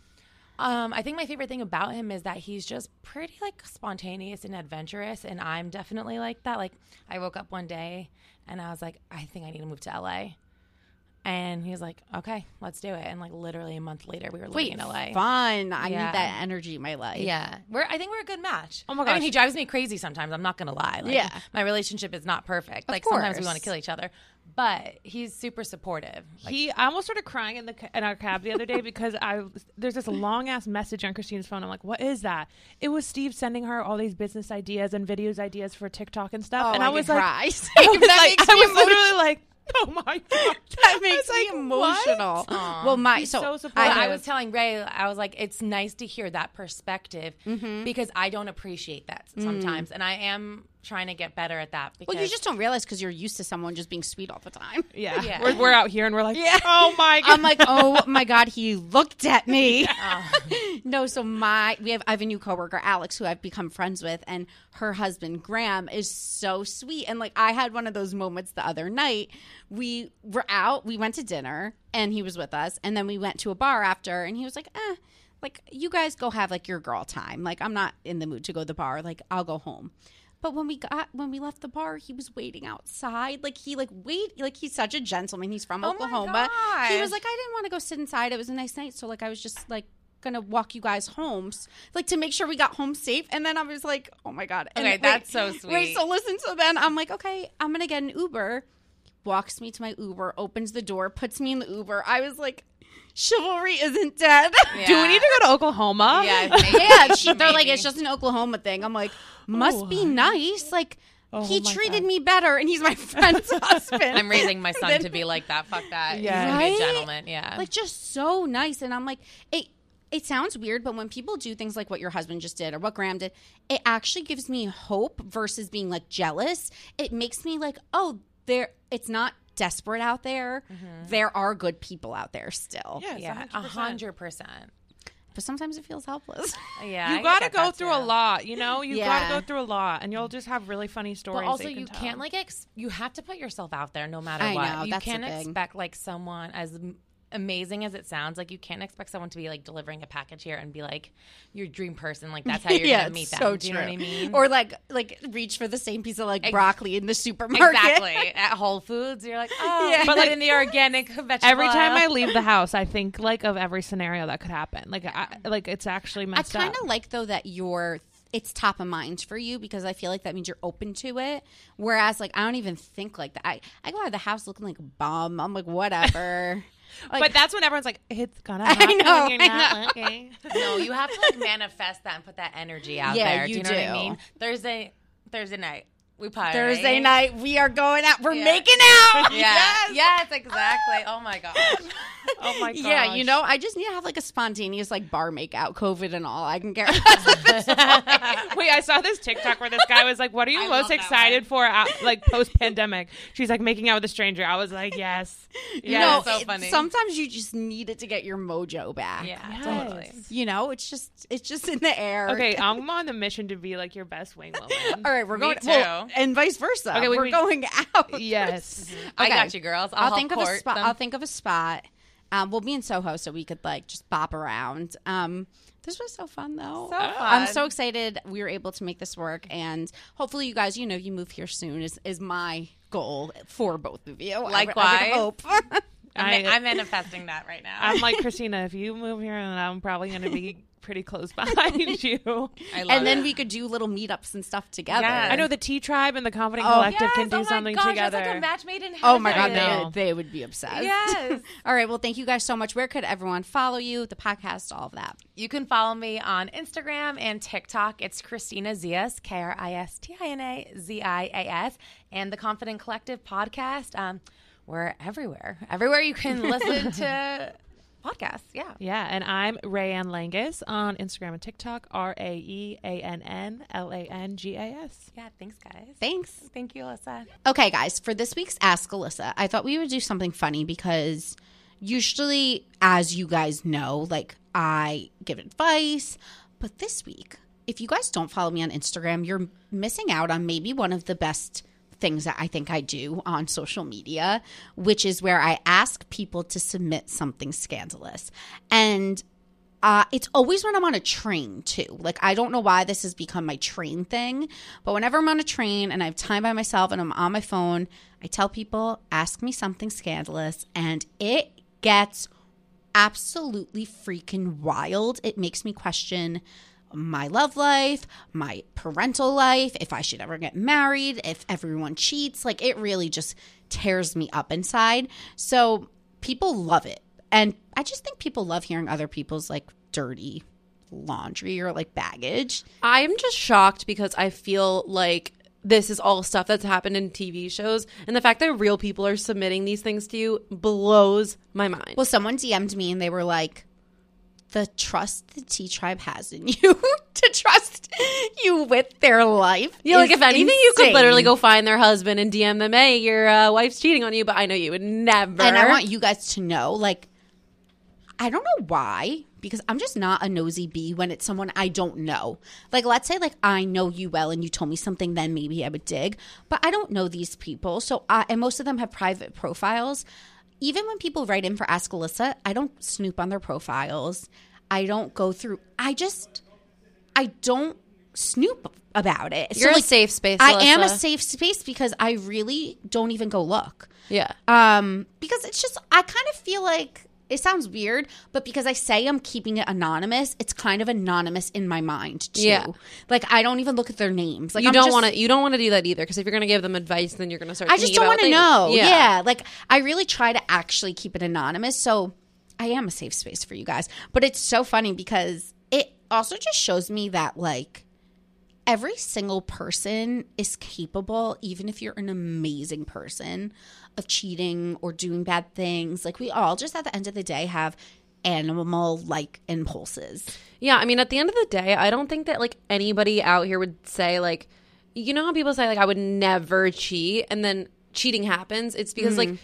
um, I think my favorite thing about him is that he's just pretty like spontaneous and adventurous, and I'm definitely like that. Like I woke up one day and I was like, I think I need to move to LA, and he was like, Okay, let's do it. And like literally a month later, we were living Wait, in LA. fun. I Yeah. need that energy in my life. Yeah, we're. I think we're a good match. Oh my I mean, gosh. he drives me crazy sometimes. I'm not gonna lie. Like, Yeah. my relationship is not perfect. like sometimes we course. want to kill each other, but he's super supportive. Like, he, I almost started crying in the ca- in our cab the other day because I there's this long ass message on Christine's phone. I'm like, what is that? It was Steve sending her all these business ideas and videos ideas for TikTok and stuff, Oh, and I, I, was like, cry. I was, that like, makes I me was emotional. literally like, oh my god, That makes me like, emotional. Well, my He's so, so I, I was telling Ray, I was like, it's nice to hear that perspective Mm-hmm. because I don't appreciate that sometimes, and I am trying to get better at that. Because well, you just don't realize because you're used to someone just being sweet all the time. yeah, Yeah. We're, we're out here and we're like, Yeah. oh my god, I'm like, oh my god, he looked at me. no, so my we have I have a new coworker, Alex, who I've become friends with, and her husband Graham is so sweet. And like I had one of those moments the other night. We were out, we went to dinner, and he was with us, and then we went to a bar after, and he was like, eh. Like you guys go have like your girl time. Like I'm not in the mood to go to the bar. Like I'll go home. But when we got when we left the bar, he was waiting outside. Like he like wait like he's such a gentleman. He's from Oh Oklahoma. He was like, I didn't want to go sit inside. It was a nice night, so like I was just like gonna walk you guys home, like to make sure we got home safe. And then I was like, oh my god. And Okay, wait, that's so Wait, sweet. so listen. So then I'm like, okay, I'm gonna get an Uber. Walks me to my Uber, opens the door, puts me in the Uber. I was like, chivalry isn't dead. do we need to go to Oklahoma? Yeah, yeah, she, they're like, it's just an Oklahoma thing. I'm like, must Oh. be nice. Like, oh he treated God. me better, and he's my friend's husband. I'm raising my son to be like that. Fuck that. Yeah. He's be Right? a gentleman. Yeah. like just so nice. And I'm like, it. It sounds weird, but when people do things like what your husband just did or what Graham did, it actually gives me hope versus being like jealous. It makes me like, oh, there. It's not desperate out there. Mm-hmm. There are good people out there still. Yes, yeah, 100%. a hundred percent. But sometimes it feels helpless. Yeah, You got to go that through a lot, you know. You got to go through a lot, and you'll just have really funny stories. But also, that you can can't like ex- you have to put yourself out there no matter I what. know, you that's can't expect like someone as m- amazing as it sounds. Like you can't expect someone to be like delivering a package here and be like your dream person. Like that's how you're gonna meet them. Do you know what I mean? Or like like reach for the same piece of like broccoli in the supermarket. exactly at Whole Foods, you're like, oh, Yeah. but like in the organic vegetable. Every time I leave the house, I think like of every scenario that could happen. Like, I, like it's actually messed I messed kind up. of like though that you're it's top of mind for you because I feel like that means you're open to it. Whereas like I don't even think like that. I, I go out of the house looking like a bum. I'm like whatever. like, but that's when everyone's like, "It's gonna I happen." know, You're I not know. looking. no, you have to like manifest that and put that energy out Yeah, there. Do you you know what I do. mean? Thursday, Thursday night, we party. Thursday night we are going out. We're Yeah. making out. Yeah. Yes. exactly. Oh my gosh. Oh my god. Yeah, you know, I just need to have like a spontaneous like bar make out, COVID and all. I can get Wait, I saw this TikTok where this guy was like, "What are you I most excited for, out, like post pandemic?" She's like making out with a stranger. I was like, "Yes, you yes." know, so it- funny. Sometimes you just need it to get your mojo back. Yeah, Yes. totally. You know, it's just it's just in the air. Okay, I'm on the mission to be like your best wing woman. All right, we're Me going too. well, and vice versa. Okay, we- we're we- going out. Yes. I got you, girls. I'll, I'll think of a spot. them. I'll think of a spot. Um, we'll be in Soho, so we could like just bop around. Um, this was so fun, though. So I'm so excited we were able to make this work, and hopefully, you guys, you know, you move here soon. Is is my goal for both of you. I I Likewise. hope. I'm, I- I'm manifesting that right now. I'm like Kristina. If you move here, then I'm probably going to be pretty close behind you. I love and then it. we could do little meetups and stuff together. Yes. I know the T Tribe and the Confident Oh. Collective yes, can do oh my something gosh, together. It's like a match made in heaven. Oh my god, they, they would be obsessed. Yes. All right. Well, thank you guys so much. Where could everyone follow you? The podcast, all of that. You can follow me on Instagram and TikTok. It's Kristina Zias, K R I S T I N A Z I A S, and the Confident Collective podcast. Um, we're everywhere. Everywhere you can listen to podcasts. Yeah. Yeah, and I'm Raeann Langas on Instagram and TikTok. R A E A N N L A N G A S. Yeah. Thanks, guys. Thanks. Thank you, Alyssa. Okay, guys, for this week's Ask Alyssa, I thought we would do something funny because usually, as you guys know, like I give advice, but this week, if you guys don't follow me on Instagram, you're missing out on maybe one of the best things that I think I do on social media, which is where I ask people to submit something scandalous. And uh, it's always when I'm on a train too. Like I don't know why this has become my train thing, but whenever I'm on a train and I have time by myself and I'm on my phone, I tell people ask me something scandalous, and it gets absolutely freaking wild. It makes me question my love life, my parental life, if I should ever get married, if everyone cheats. Like it really just tears me up inside. So people love it. And I just think people love hearing other people's like dirty laundry or like baggage. I'm just shocked because I feel like this is all stuff that's happened in TV shows, and the fact that real people are submitting these things to you blows my mind. Well, someone DM'd me and they were like, the trust the T Tribe has in you to trust you with their life. yeah, like if anything, you could literally go find their husband and DM them, "Hey, your uh, wife's cheating on you," but I know you would never. And I want you guys to know, like, I don't know why, because I'm just not a nosy bee when it's someone I don't know. Like, let's say, like, I know you well and you told me something, then maybe I would dig. But I don't know these people. So, I, and most of them have private profiles. Even when people write in for Ask Alyssa, I don't snoop on their profiles. I don't go through, I just, I don't snoop about it. So, You're a like, safe space. I am a safe space because I really don't even go look. Yeah. Um, because it's just I kind of feel like it sounds weird, but because I say I'm keeping it anonymous, it's kind of anonymous in my mind too. Yeah. Like I don't even look at their names. Like you I'm don't want to. You don't want to do that either, because if you're going to give them advice, then you're going to start. I just don't want to know. Yeah. Like I really try to actually keep it anonymous. So I am a safe space for you guys. But it's so funny because it also just shows me that like every single person is capable, even if you're an amazing person, of cheating or doing bad things. Like we all just at the end of the day have animal like impulses. Yeah, I mean, at the end of the day, I don't think that like anybody out here would say like, you know how people say like I would never cheat, and then cheating happens. It's because like Mm-hmm.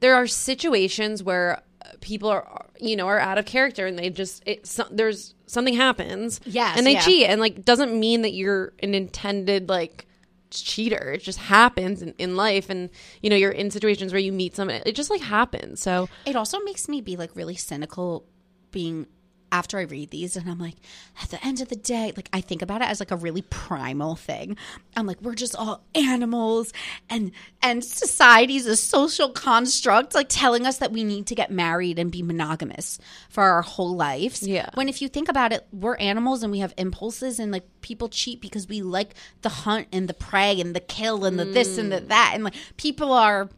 there are situations where people are you know are out of character and they just it, so, there's something happens, Yes, and they yeah. cheat, and like doesn't mean that you're an intended like cheater. It just happens in, in life, and you know you're in situations where you meet someone. It just like happens. So It also makes me be like really cynical being after I read these and I'm like, at the end of the day, like I think about it as like a really primal thing. I'm like, we're just all animals and and society's a social construct, like telling us that we need to get married and be monogamous for our whole lives. Yeah. When if you think about it, we're animals and we have impulses and like people cheat because we like the hunt and the prey and the kill and the this and the mm. that. And like people are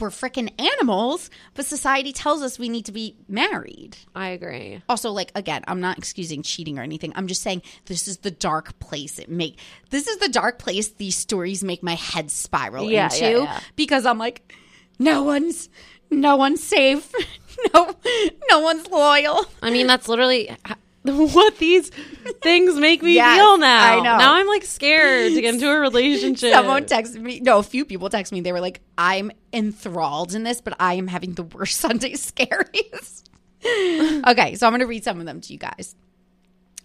we're freaking animals, but society tells us we need to be married. I agree. Also, like again, I'm not excusing cheating or anything. I'm just saying this is the dark place it make. This is the dark place these stories make my head spiral Yeah, into yeah, yeah. because I'm like, no one's, no one's safe. no, no one's loyal. I mean, that's literally what these things make me Yes, feel now. I know. Now I'm like scared to get into a relationship. Someone texted me. No, a few people texted me. They were like, "I'm enthralled in this, but I am having the worst Sunday scaries." okay, so I'm going to read some of them to you guys.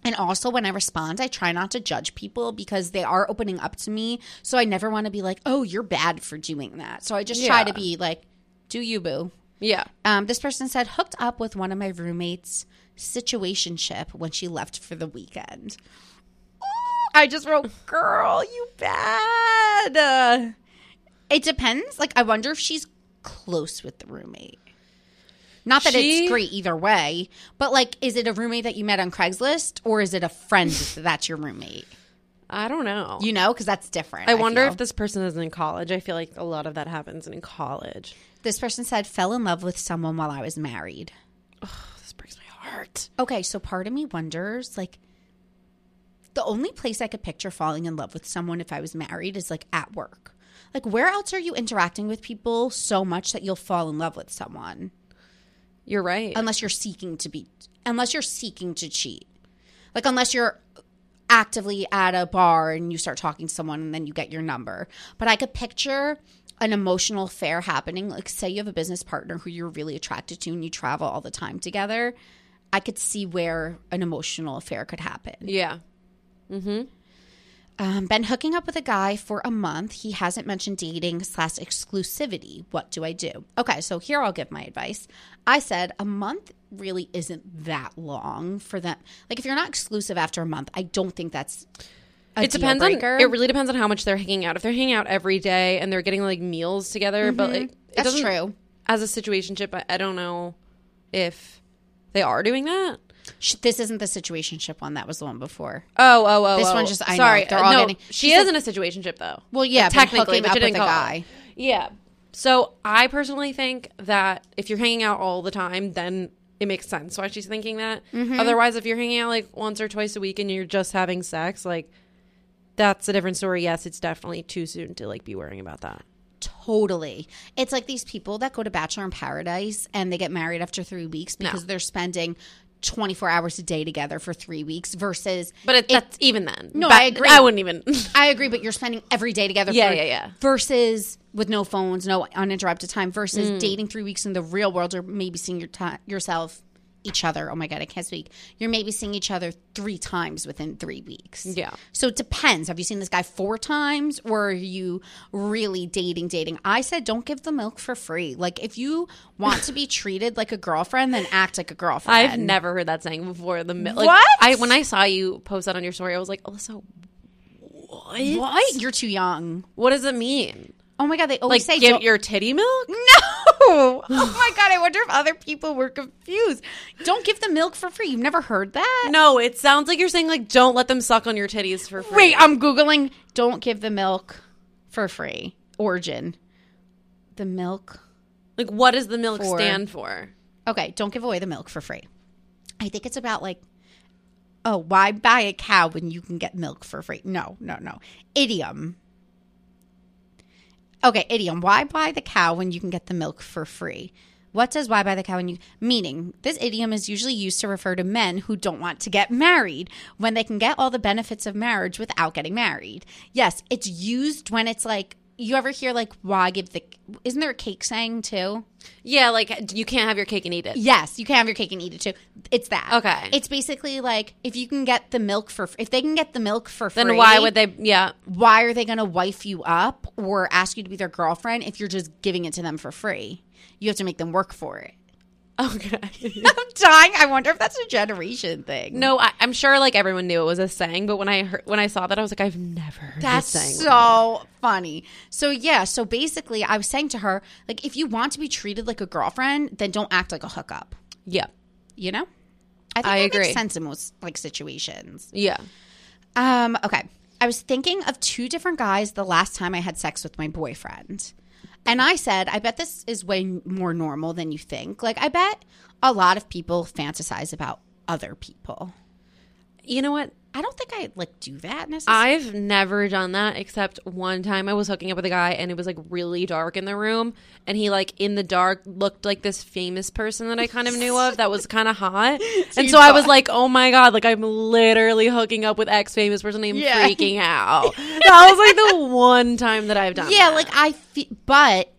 And also, when I respond, I try not to judge people because they are opening up to me. So I never want to be like, "Oh, you're bad for doing that." So I just try to be like, "Do you, boo?" yeah. Um, this person said, hooked up with one of my roommates' situationship when she left for the weekend. I just wrote, girl, you bad. Uh, It depends. Like, I wonder if she's close with the roommate. Not that She- it's great either way, but like, is it a roommate that you met on Craigslist or is it a friend that's your roommate? I don't know. You know, because that's different. I wonder feel. if this person is in college. I feel like a lot of that happens in college. this person said fell in love with someone while I was married. Heart. Okay, so part of me wonders like the only place I could picture falling in love with someone if I was married is like at work. Like where else are you interacting with people so much that you'll fall in love with someone You're right. unless you're seeking to be unless you're seeking to cheat. Like unless you're actively at a bar and you start talking to someone and then you get your number. But I could picture an emotional affair happening. Like say you have a business partner who you're really attracted to and you travel all the time together. I could see where an emotional affair could happen. yeah. Mm-hmm. Um, been hooking up with a guy for a month. He hasn't mentioned dating slash exclusivity. What do I do? Okay, so here I'll give my advice. I said a month really isn't that long for them. Like if you're not exclusive after a month, I don't think that's a it deal depends on breaker. it really depends on how much they're hanging out. If they're hanging out every day and they're getting like meals together, but like it Mm-hmm. That's true. As a situationship, I, I don't know if they are doing that. This isn't the situationship one. That was the one before. Oh, oh, oh. This oh. one just- I know, sorry. they're all no, getting- she is in a situationship though. Well, yeah, Like, but technically, but with a it. guy. Yeah. So I personally think that if you're hanging out all the time, then it makes sense why she's thinking that. Mm-hmm. Otherwise, if you're hanging out like once or twice a week and you're just having sex, like that's a different story. Yes, it's definitely too soon to like be worrying about that. Totally. It's like these people that go to Bachelor in Paradise and they get married after three weeks because they're spending 24 hours a day together for three weeks versus. But it, that's even then. No, But I agree. I wouldn't even. I agree, but you're spending every day together. Yeah, for, yeah, yeah. Versus with no phones, no uninterrupted time. Versus Mm. dating three weeks in the real world, or maybe seeing your ti yourself, each other. Oh my god, I can't speak. You're maybe seeing each other three times within three weeks. Yeah. So it depends. Have you seen this guy four times, or are you really dating? Dating? I said, don't give the milk for free. Like if you want to be treated like a girlfriend, then act like a girlfriend. I've never heard that saying before. The milk. like, What? I when I saw you post that on your story, I was like, Alyssa, what? What? You're too young. What does it mean? Oh my god, they Like, always say give your titty milk? No. Oh my god, I wonder if other people were confused. Don't give the milk for free. You've never heard that? No, it sounds like you're saying like, don't let them suck on your titties for free. Wait, I'm googling don't give the milk for free. Origin. The milk. like, what does the milk For- stand for? Okay, don't give away the milk for free. I think it's about like oh, why buy a cow when you can get milk for free? No, no, no. Idiom. Okay, idiom. Why buy the cow when you can get the milk for free? What does why buy the cow when you meaning this idiom is usually used to refer to men who don't want to get married when they can get all the benefits of marriage without getting married. Yes, it's used when it's like you ever hear like why give the isn't there a cake saying too? Yeah, like you can't have your cake and eat it. Yes, you can't have your cake and eat it too. It's that. Okay. It's basically like if you can get the milk for if they can get the milk for free, Then why would they? Yeah, Why are they going to wife you up or ask you to be their girlfriend if you're just giving it to them for free? You have to make them work for it. Okay. I'm dying. I wonder if that's a generation thing. no, I, I'm sure like everyone knew it was a saying, but when I heard when I saw that, I was like, I've never heard That's so funny. So yeah, so basically I was saying to her, like if you want to be treated like a girlfriend, then don't act like a hookup. yeah, You know? I think I that agree. makes sense in most like situations. yeah. Um, okay. I was thinking of two different guys the last time I had sex with my boyfriend. And I said, I bet this is way more normal than you think. Like, I bet a lot of people fantasize about other people. You know what? I don't think I like do that necessarily. I've never done that except one time I was hooking up with a guy and it was like really dark in the room and he like in the dark looked like this famous person that I kind of knew of that was kind of hot. and so I was like, "Oh my god, like I'm literally hooking up with ex famous person I'm Yeah. freaking out." that was like the one time that I've done yeah, that. like I feel, but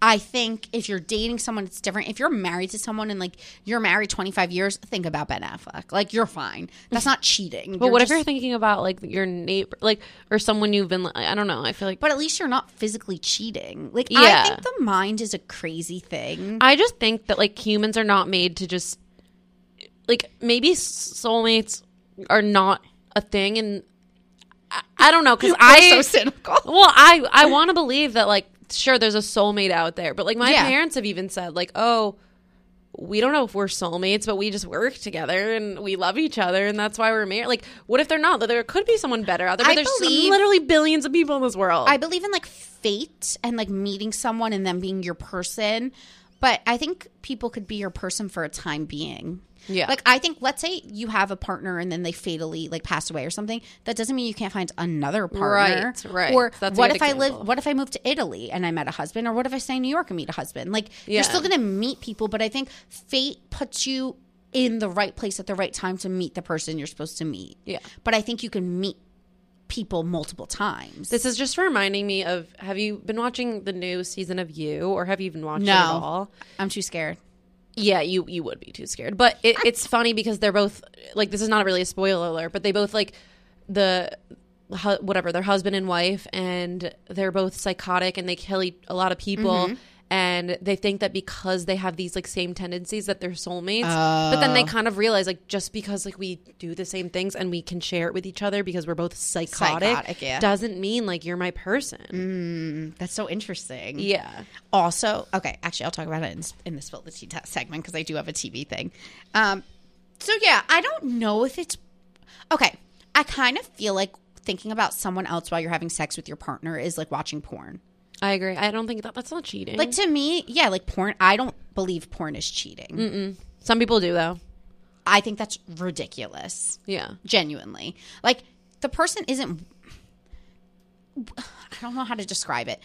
I think if you're dating someone, it's different. If you're married to someone and like you're married 25 years, think about Ben Affleck. Like you're fine. That's not cheating. But what if you're thinking about like your neighbor, like or someone you've been? I don't know. I feel like, But at least you're not physically cheating. Like Yeah. I think the mind is a crazy thing. I just think that like humans are not made to just like maybe soulmates are not a thing, and I, I don't know because I so cynical. well I I want to believe that like sure there's a soulmate out there, but like my Yeah. parents have even said like, "Oh, we don't know if we're soulmates, but we just work together and we love each other and that's why we're married." Like, what if they're not? There could be someone better out there, but I there's believe- literally billions of people in this world. I believe in like fate and like meeting someone and them being your person. But I think people could be your person for a time being. Yeah. Like I think let's say you have a partner and then they fatally like pass away or something. That doesn't mean you can't find another partner. Right, right. Or That's what if I live what if I move to Italy and I met a husband? Or what if I stay in New York and meet a husband? Like Yeah. you're still gonna meet people, but I think fate puts you in the right place at the right time to meet the person you're supposed to meet. Yeah. But I think you can meet people multiple times. this is just reminding me of have you been watching the new season of You or have you even watched it at all? I'm too scared. Yeah, you you would be too scared. But it, it's funny because they're both like this is not really a spoiler alert, but they both like the whatever their husband and wife, and they're both psychotic and they kill a lot of people. Mm-hmm. And they think that because they have these like same tendencies that they're soulmates, but then they kind of realize like just because like we do the same things and we can share it with each other because we're both psychotic, Psychotic, yeah. doesn't mean like you're my person. That's so interesting. Yeah, Also, okay, actually, I'll talk about it in, in the spill the tea test segment because I do have a TV thing. Um, so yeah, I don't know if it's okay. I kind of feel like thinking about someone else while you're having sex with your partner is like watching porn. I agree. I don't think that that's not cheating. Like to me, yeah, like porn. I don't believe porn is cheating. some people do though. I think that's ridiculous. Yeah. genuinely like the person isn't i don't know how to describe it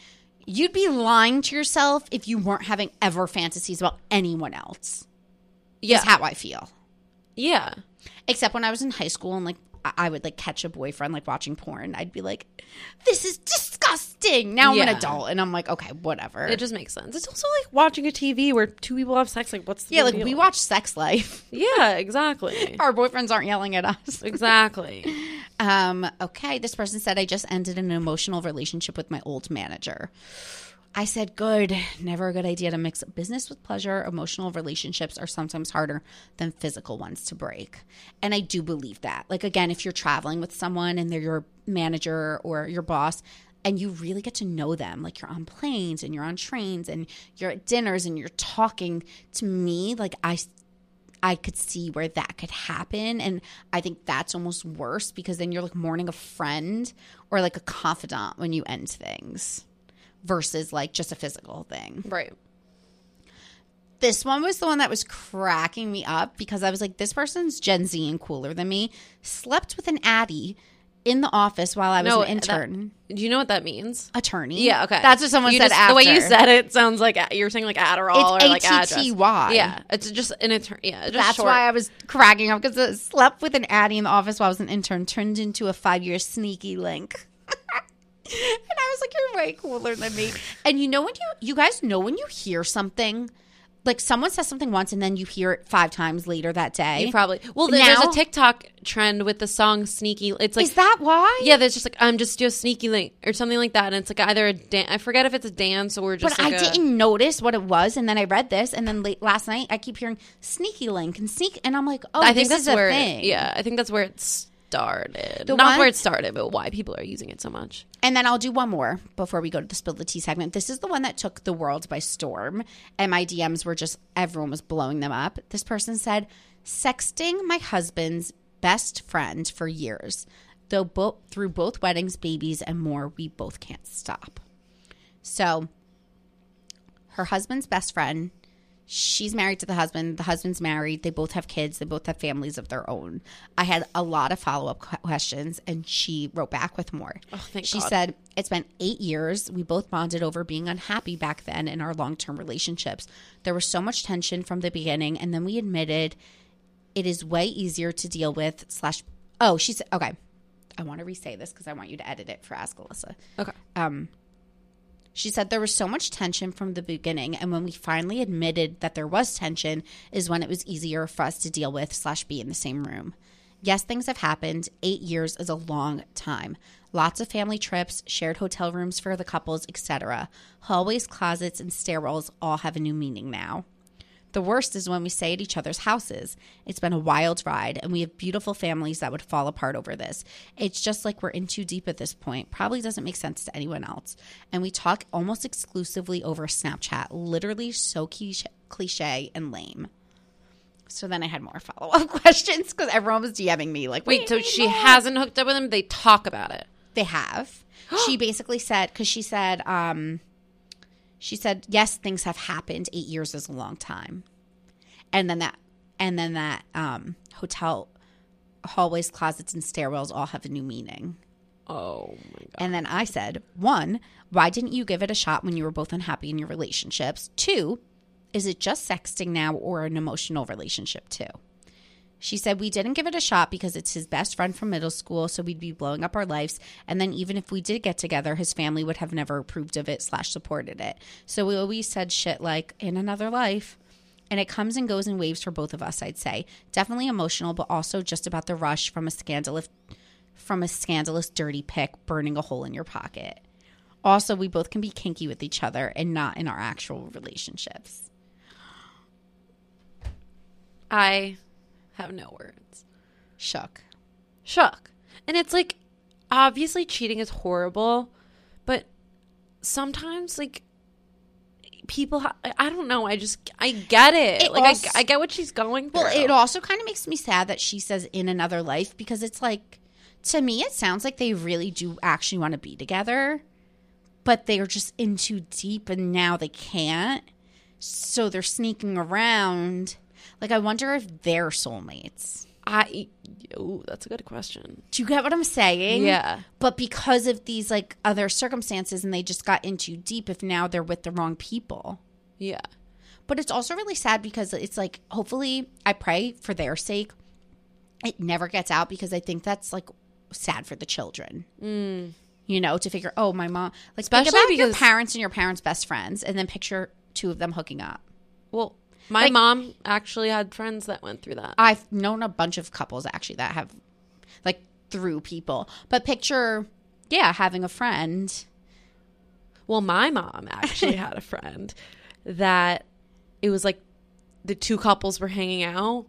you'd be lying to yourself if you weren't having ever fantasies about anyone else Yeah. is how i feel Yeah. except when i was in high school and like I- would like catch a boyfriend like watching porn i'd be like this is disgusting now i'm Yeah. an adult and i'm like okay whatever It just makes sense. It's also like watching a TV where two people have sex. Like, what's the yeah big like deal? we watch sex life Yeah, exactly. our boyfriends aren't yelling at us exactly. Um, okay, this person said I just ended an emotional relationship with my old manager. I said, good. Never a good idea to mix business with pleasure. Emotional relationships are sometimes harder than physical ones to break. And I do believe that. Like, again, if you're traveling with someone and they're your manager or your boss, and you really get to know them, like you're on planes and you're on trains and you're at dinners and you're talking to me, like I I could see where that could happen. And I think that's almost worse because then you're like mourning a friend or like a confidant when you end things versus like just a physical thing. Right. This one was the one that was cracking me up because I was like, this person's Gen Z and cooler than me. Slept with an Addie in the office while I was No, an that- intern. Do you know what that means? attorney. Yeah. Okay. That's what someone You said just- after. The way you said it sounds like you're saying like Adderall It's or like address. ATTY. Yeah. It's just an attorney. Yeah. Just That's short. why I was cracking up because slept with an Addie in the office while I was an intern, turned into a five year sneaky link. and I was like, "You're way cooler than me." And you know when you you guys know when you hear something, like someone says something once and then you hear it five times later that day. You probably. Well, there- there's a TikTok trend with the song "Sneaky." It's like Is that why? Yeah, there's just like I'm just do a sneaky link or something like that, and it's like either a dance. I forget if it's a dance or just. But like I a- didn't notice what it was, and then I read this, and then late last night I keep hearing sneaky link and sneak, and I'm like, oh, I think this that's where. thing. Yeah, I think that's where it started. The Not one- where it started, but why people are using it so much. And then I'll do one more before we go to the spill the tea segment. This is the one that took the world by storm, and my DMs were just everyone was blowing them up. This person said, "Sexting my husband's best friend for years, though both through both weddings, babies, and more, we both can't stop." So, her husband's best friend. She's married to the husband. The husband's married. They both have kids. They both have families of their own. I had a lot of follow up questions, and she wrote back with more. Oh, thank she God. said, It's been eight years. We both bonded over being unhappy back then in our long term relationships. There was so much tension from the beginning, and then we admitted it is way easier to deal with. Slash, oh, she said, Okay. I want to re say this because I want you to edit it for Ask Alyssa. Okay. Um, she said there was so much tension from the beginning, and when we finally admitted that there was tension, is when it was easier for us to deal with slash be in the same room. Yes, things have happened. Eight years is a long time. Lots of family trips, shared hotel rooms for the couples, etc. Hallways, closets, and stairwells all have a new meaning now. The worst is when we stay at each other's houses. It's been a wild ride, and we have beautiful families that would fall apart over this. It's just like we're in too deep at this point. Probably doesn't make sense to anyone else. And we talk almost exclusively over Snapchat. Literally so cliche, cliche and lame. So then I had more follow up questions because everyone was DMing me like, Wait, so she hasn't hooked up with him? They talk about it. they have. she basically said because she said, um, she said yes, things have happened. Eight years is a long time, and then that, and then that um, hotel hallways, closets, and stairwells all have a new meaning. Oh my god. And then I said, one, why didn't you give it a shot when you were both unhappy in your relationships? Two, is it just sexting now or an emotional relationship too? She said, We didn't give it a shot because it's his best friend from middle school, so we'd be blowing up our lives. And then even if we did get together, his family would have never approved of it slash supported it. So we always said shit like, in another life. And it comes and goes in waves for both of us, I'd say. Definitely emotional, but also just about the rush from a scandalous from a scandalous dirty pick burning a hole in your pocket. Also, we both can be kinky with each other and not in our actual relationships. I have no words. Shook. Shook. And it's like obviously cheating is horrible, but sometimes like people ha- I don't know, I just I get it. It like also- I, I get what she's going through. Well, it also kind of makes me sad that she says in another life because it's like, to me, it sounds like they really do actually want to be together, but they're just in too deep and now they can't. So they're sneaking around. Like, I wonder if they're soulmates. I oh, that's a good question. Do you get what I'm saying? Yeah. But because of these like other circumstances and they just got in too deep, if now they're with the wrong people. Yeah. But it's also really sad because it's like, hopefully, I pray for their sake, it never gets out because I think that's like sad for the children. Mm. You know, to figure, oh, my mom, like, Especially think about your parents and your parents' best friends, and then picture two of them hooking up. Well, my Like- mom actually had friends that went through that. I've known a bunch of couples actually that have, like, through people, but picture, yeah, having a friend. Well, my mom actually had a friend that it was like the two couples were hanging out,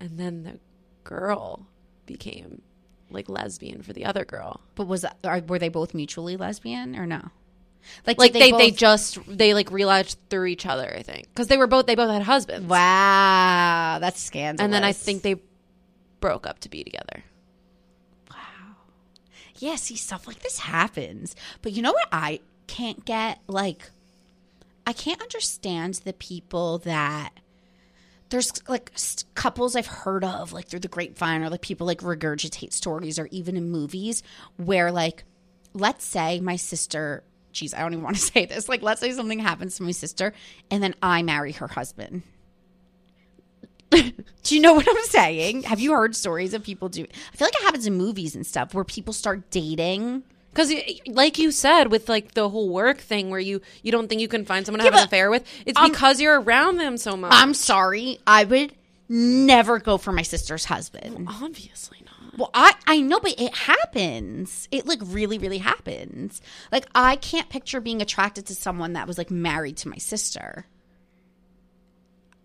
and then the girl became like lesbian for the other girl. But was that, are, were they both mutually lesbian or no? Like did they, they, both- just they like realized through each other, I think, because they were both they both had husbands. Wow, that's scandalous. And then I think they broke up to be together. Wow. Yeah, see, stuff like this happens. But you know what I can't get? Like, I can't understand the people that there's like couples I've heard of, like through the grapevine, or like people like regurgitate stories, or even in movies where, like, let's say my sister, geez, I don't even want to say this. Like, let's say something happens to my sister, and then I marry her husband. Do you know what I'm saying? Have you heard stories of people do? I feel like it happens in movies and stuff where people start dating. Because, like you said, with like the whole work thing, where you you don't think you can find someone to Yeah, have an affair with, it's um, because you're around them so much. I'm sorry, I would never go for my sister's husband. obviously not. Well, I I know, but it happens. It like really, really happens. Like I can't picture being attracted to someone that was like married to my sister.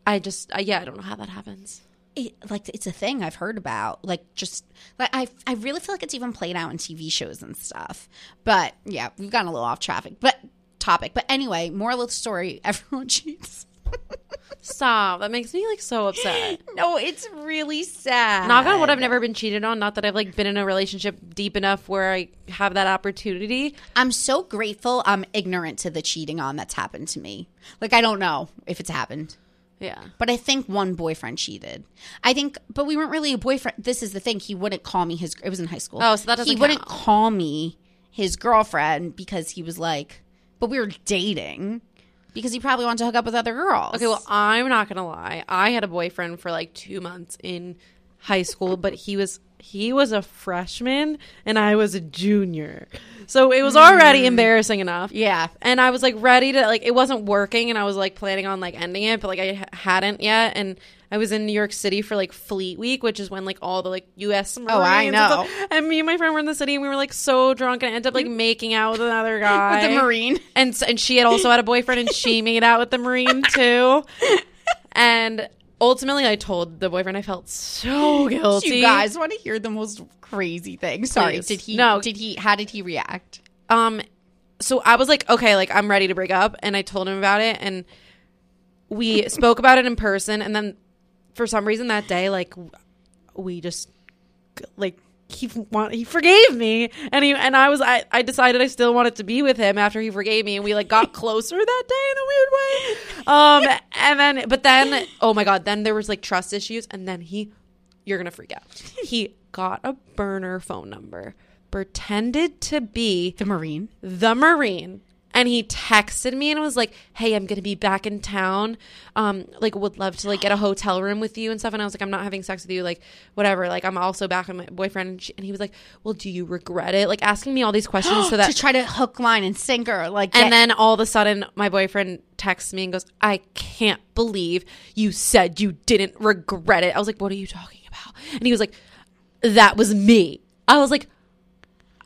I just uh, yeah, I don't know how that happens. It, like it's a thing I've heard about. Like just like I I really feel like it's even played out in TV shows and stuff. But yeah, we've gotten a little off traffic. But topic. But anyway, moral of the story: everyone cheats. Stop. That makes me like so upset. no, it's really sad. Knock on wood, I've never been cheated on. Not that I've like been in a relationship deep enough where I have that opportunity. I'm so grateful I'm ignorant to the cheating on that's happened to me. Like I don't know if it's happened. Yeah. But I think one boyfriend cheated. I think, but we weren't really a boyfriend. This is the thing. He wouldn't call me his. It was in high school. Oh, so that doesn't He wouldn't call me his girlfriend because he was like, but we were dating because he probably wanted to hook up with other girls. Okay, well, I'm not gonna lie. I had a boyfriend for like two months in high school, but he was he was a freshman and I was a junior, so it was already mm. embarrassing enough. yeah. and I was like ready to like it wasn't working, and I was like planning on like ending it, but like I hadn't yet, and I was in New York City for like Fleet Week, which is when like all the like U.S. Marines Oh, I and know. stuff- And, me and my friend were in the city, and we were like so drunk, and I ended up like making out with another guy, With the Marine. and and she had also had a boyfriend, and she made out with the Marine too. And ultimately, I told the boyfriend I felt so guilty. You guys want to hear the most crazy thing? Sorry, Please. did he? No. did he? How did he react? um so i was like okay like i'm ready to break up and i told him about it and we spoke about it in person and then for some reason that day like we just like he want, he forgave me. And he and I was I, I decided I still wanted to be with him after he forgave me. And we like got closer that day in a weird way. Um and then but then oh my god then there was like trust issues. And then he you're gonna freak out. He got a burner phone number pretended to be The Marine. the Marine. And he texted me and was like, "Hey, I'm gonna be back in town. Um, like, would love to like get a hotel room with you and stuff." And I was like, "I'm not having sex with you. Like, whatever. Like, I'm also back with my boyfriend." And, she, and he was like, "Well, do you regret it?" Like, asking me all these questions so that. to try to hook, line, and sinker. Like, and then all of a sudden, my boyfriend texts me and goes, "I can't believe you said you didn't regret it." I was like, "What are you talking about?" And he was like, "That was me." I was like,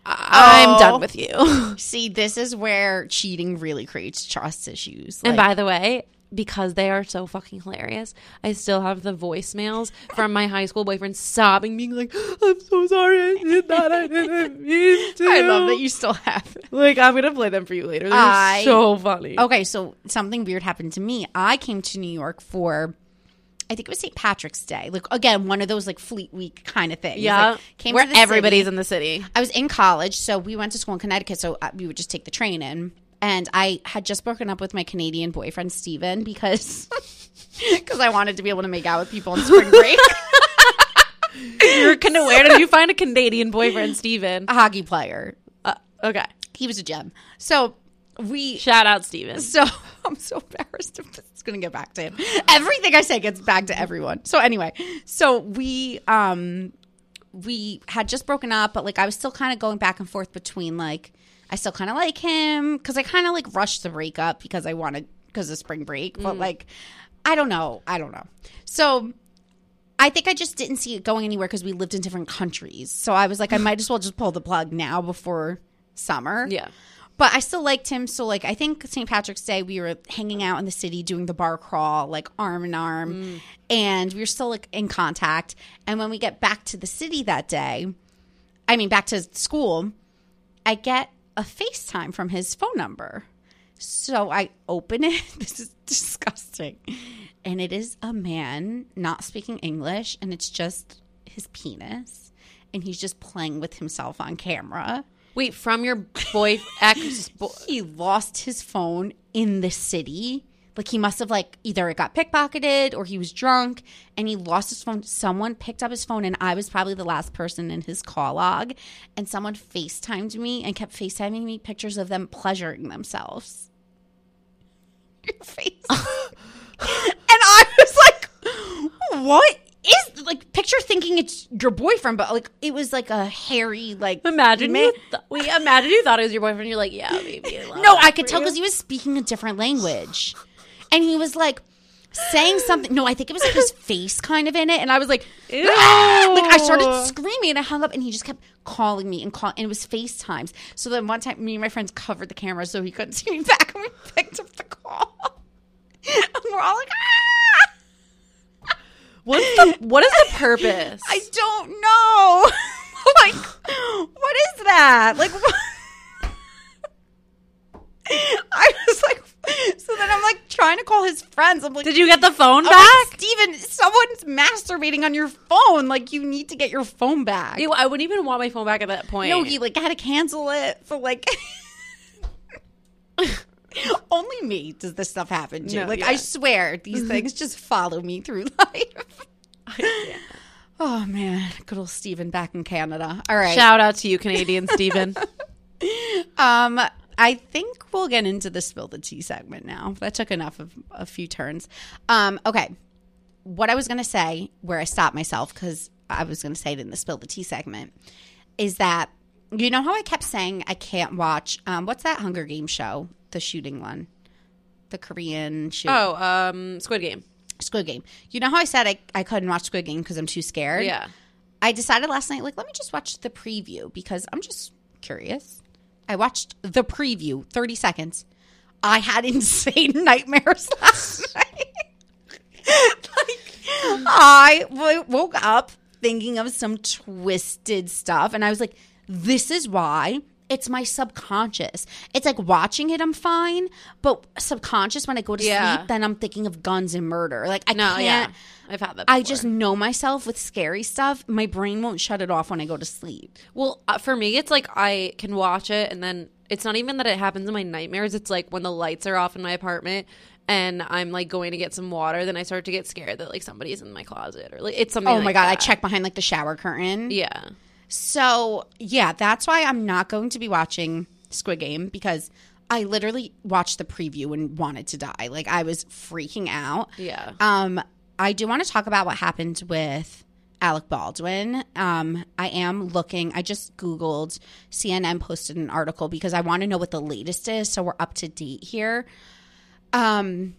"I'm Oh. done with you." see, this is where cheating really creates trust issues. And by the way, because they are so fucking hilarious, I still have the voicemails from my high school boyfriend sobbing, being like, "I'm so sorry, I did that. I didn't mean to." I love that you still have. it. like. I'm gonna play them for you later. They're I- so funny. Okay, so something weird happened to me. I came to New York for. I think it was St. Patrick's Day. Like again, one of those like Fleet Week kind of things. yeah, Like, came where everybody's city. in the city. I was in college, so we went to school in Connecticut, so uh, we would just take the train in. And I had just broken up with my Canadian boyfriend Steven because because I wanted to be able to make out with people on spring break. You're Can- where did you find a Canadian boyfriend, Steven? a hockey player. Uh, okay, He was a gem. So we shout out Steven. So I'm so embarrassed if this is going to get back to him. Everything I say gets back to everyone. So anyway, so we um we had just broken up, but like I was still kind of going back and forth between like I still kind of like him because I kind of like rushed the breakup because I wanted because of spring break, but like I don't know, I don't know. So I think I just didn't see it going anywhere because we lived in different countries. So I was like, I might as well just pull the plug now before summer. Yeah. But I still liked him. So, like, I think St. Patrick's Day, we were hanging out in the city doing the bar crawl, like arm in arm. Mm. And we were still like in contact. And when we get back to the city that day, I mean, back to school, I get a FaceTime from his phone number. So I open it. This is disgusting. And it is a man not speaking English, and it's just his penis. And he's just playing with himself on camera. Wait, from your boy ex? Bo- He lost his phone in the city. Like he must have like either it got pickpocketed or he was drunk and he lost his phone. Someone picked up his phone and I was probably the last person in his call log. And someone FaceTimed me and kept FaceTiming me pictures of them pleasuring themselves. Your face. and I was like, what is like picture thinking it's your boyfriend, but like it was like a hairy like imagine man- you. Th- we imagine you thought it was your boyfriend. You're like, yeah, baby. I No, I could tell because he was speaking a different language. And he was like saying something. No, I think it was like his face kind of in it. And I was like, "Ah!" like I started screaming and I hung up and he just kept calling me and call and it was FaceTimes. So then one time me and my friends covered the camera so he couldn't see me back and we picked up the call. And we're all like, ah! What's the what is the purpose? I don't know. like, what is that? Like, what? I was like, so then I'm like trying to call his friends. I'm like, Did you get the phone back? like, Steven, someone's masturbating on your phone. Like, you need to get your phone back. Ew, I wouldn't even want my phone back at that point. no, he like had to cancel it for like. Only me does this stuff happen to. No, like, yeah. I swear, these things just follow me through life. Oh man, good old Steven back in Canada. All right. Shout out to you, Canadian Steven. Um, I think we'll get into the spill the tea segment now. That took enough of a few turns. Um, okay. What I was going to say, where I stopped myself because I was going to say it in the spill the tea segment, is that you know how I kept saying I can't watch. Um, what's that Hunger Games show? The shooting one, the Korean shoot. oh, um, Squid Game. Squid Game. You know how I said I, I couldn't watch Squid Game because I'm too scared. Yeah. I decided last night, like, let me just watch the preview because I'm just curious. I watched the preview, 30 seconds. I had insane nightmares last night. Like I w- woke up thinking of some twisted stuff, and I was like, "This is why." It's my subconscious. It's like watching it, I'm fine, but subconscious when I go to Yeah. sleep, then I'm thinking of guns and murder. Like I No, can't. yeah. I've had that. I just know myself with scary stuff. My brain won't shut it off when I go to sleep. Well, uh, for me, it's like I can watch it, and then it's not even that it happens in my nightmares. It's like when the lights are off in my apartment, and I'm like going to get some water, then I start to get scared that like somebody's in my closet, or like it's something. Oh my like god, I check behind like the shower curtain. Yeah, So yeah, that's why I'm not going to be watching Squid Game because I literally watched the preview and wanted to die. Like I was freaking out. yeah. Um, I do want to talk about what happened with Alec Baldwin. Um, I am looking. I just googled. CNN posted an article because I want to know what the latest is, so we're up to date here. Um.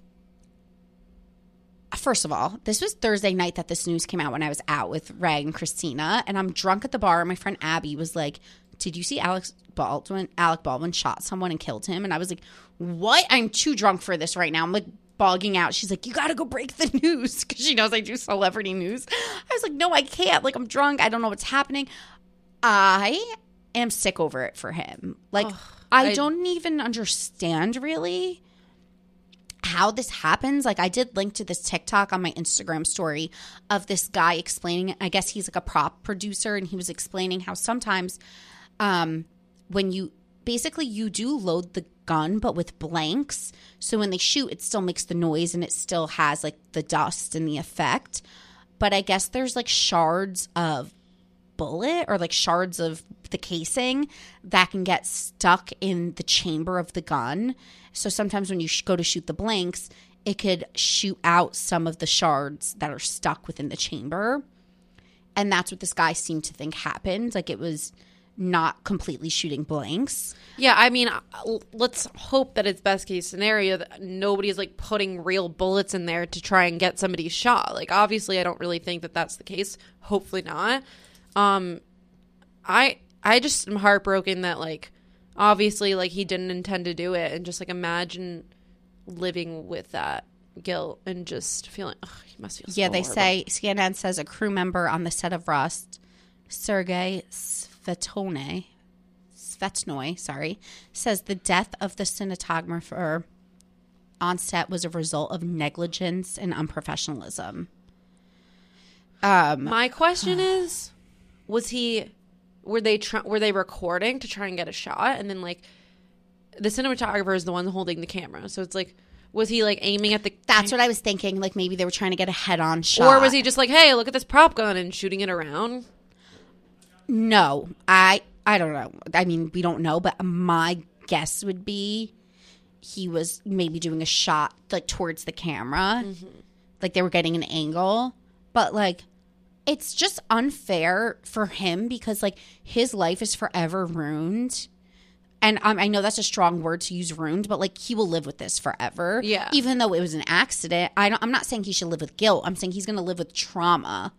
First of all, this was Thursday night that this news came out when I was out with Ray and Kristina, and I'm drunk at the bar. And My friend Abby was like, "Did you see Alex Baldwin? Alec Baldwin shot someone and killed him." And I was like, "What? I'm too drunk for this right now." I'm like bogging out. She's like, "You got to go break the news," because she knows I do celebrity news. I was like, "No, I can't. Like, I'm drunk. I don't know what's happening." I am sick over it for him. Like, I, I- don't even understand really how this happens. Like I did link to this TikTok on my Instagram story of this guy explaining I guess he's like a prop producer and he was explaining how sometimes um when you basically you do load the gun but with blanks. So when they shoot it still makes the noise and it still has like the dust and the effect. But I guess there's like shards of bullet or like shards of the casing that can get stuck in the chamber of the gun. So sometimes when you sh- go to shoot the blanks, it could shoot out some of the shards that are stuck within the chamber. And that's what this guy seemed to think happened. Like it was not completely shooting blanks. Yeah, I mean, let's hope that it's best case scenario that nobody's like putting real bullets in there to try and get somebody shot. Like, obviously, I don't really think that that's the case. Hopefully not. Um, I I just am heartbroken that like obviously like he didn't intend to do it, and just like imagine living with that guilt and just feeling ugh, he must feel. so Yeah, they horrible. say CNN says a crew member on the set of Rust, Sergei Svetone, Svetnoy, sorry, says the death of the cinematographer on set was a result of negligence and unprofessionalism. Um, My question is, was he? Were they try, were they recording to try and get a shot, and then like the cinematographer is the one holding the camera, so it's like, was he like aiming at the? that's what I was thinking. Like maybe they were trying to get a head-on shot, or was he just like, hey, look at this prop gun and shooting it around? No, I I don't know. I mean, we don't know, but my guess would be he was maybe doing a shot like towards the camera, mm-hmm. like they were getting an angle. But like, it's just unfair for him because like his life is forever ruined. And um, I know that's a strong word to use, ruined, but like he will live with this forever. Yeah. Even though it was an accident, I don't, I'm not saying he should live with guilt. I'm saying he's going to live with trauma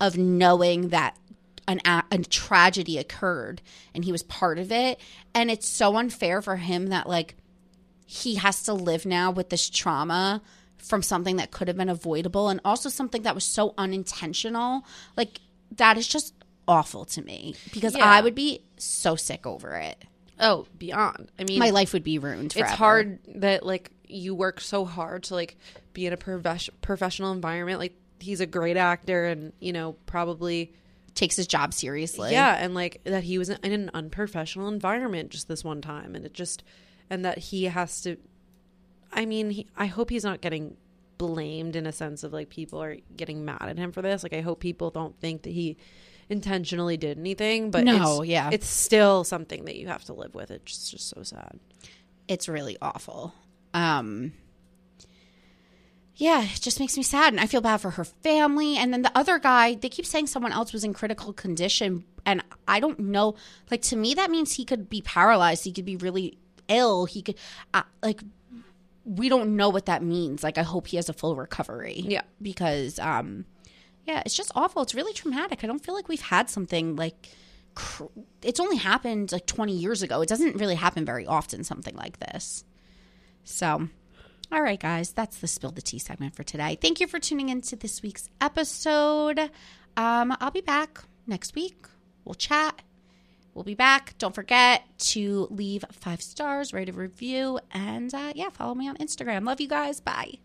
of knowing that an a, a tragedy occurred and he was part of it. And it's so unfair for him that like he has to live now with this trauma from something that could have been avoidable and also something that was so unintentional. Like that is just awful to me because Yeah. I would be so sick over it. Oh, beyond. I mean, My life would be ruined. Forever. it's hard that like you work so hard to like be in a profes- professional environment. Like he's a great actor, and you know probably Takes his job seriously. yeah, and like that he was in an unprofessional environment just this one time, and it just and that he has to. I mean, he, I hope he's not getting blamed in a sense of like people are getting mad at him for this. Like I hope people don't think that he intentionally did anything, but No, it's, yeah. it's still something that you have to live with. It's just, just so sad. it's really awful. Um yeah, it just makes me sad and I feel bad for her family and then the other guy, they keep saying someone else was in critical condition and I don't know, like to me that means he could be paralyzed, he could be really ill, he could uh, like we don't know what that means. Like I hope he has a full recovery. Yeah. Because um yeah, it's just awful. It's really traumatic. I don't feel like we've had something like cr- it's only happened like 20 years ago. It doesn't really happen very often something like this. So, All right, guys, that's the spill the tea segment for today. Thank you for tuning into this week's episode. Um, I'll be back next week. We'll chat. We'll be back. Don't forget to leave five stars, rate a review, and uh, yeah, follow me on Instagram. Love you guys. Bye.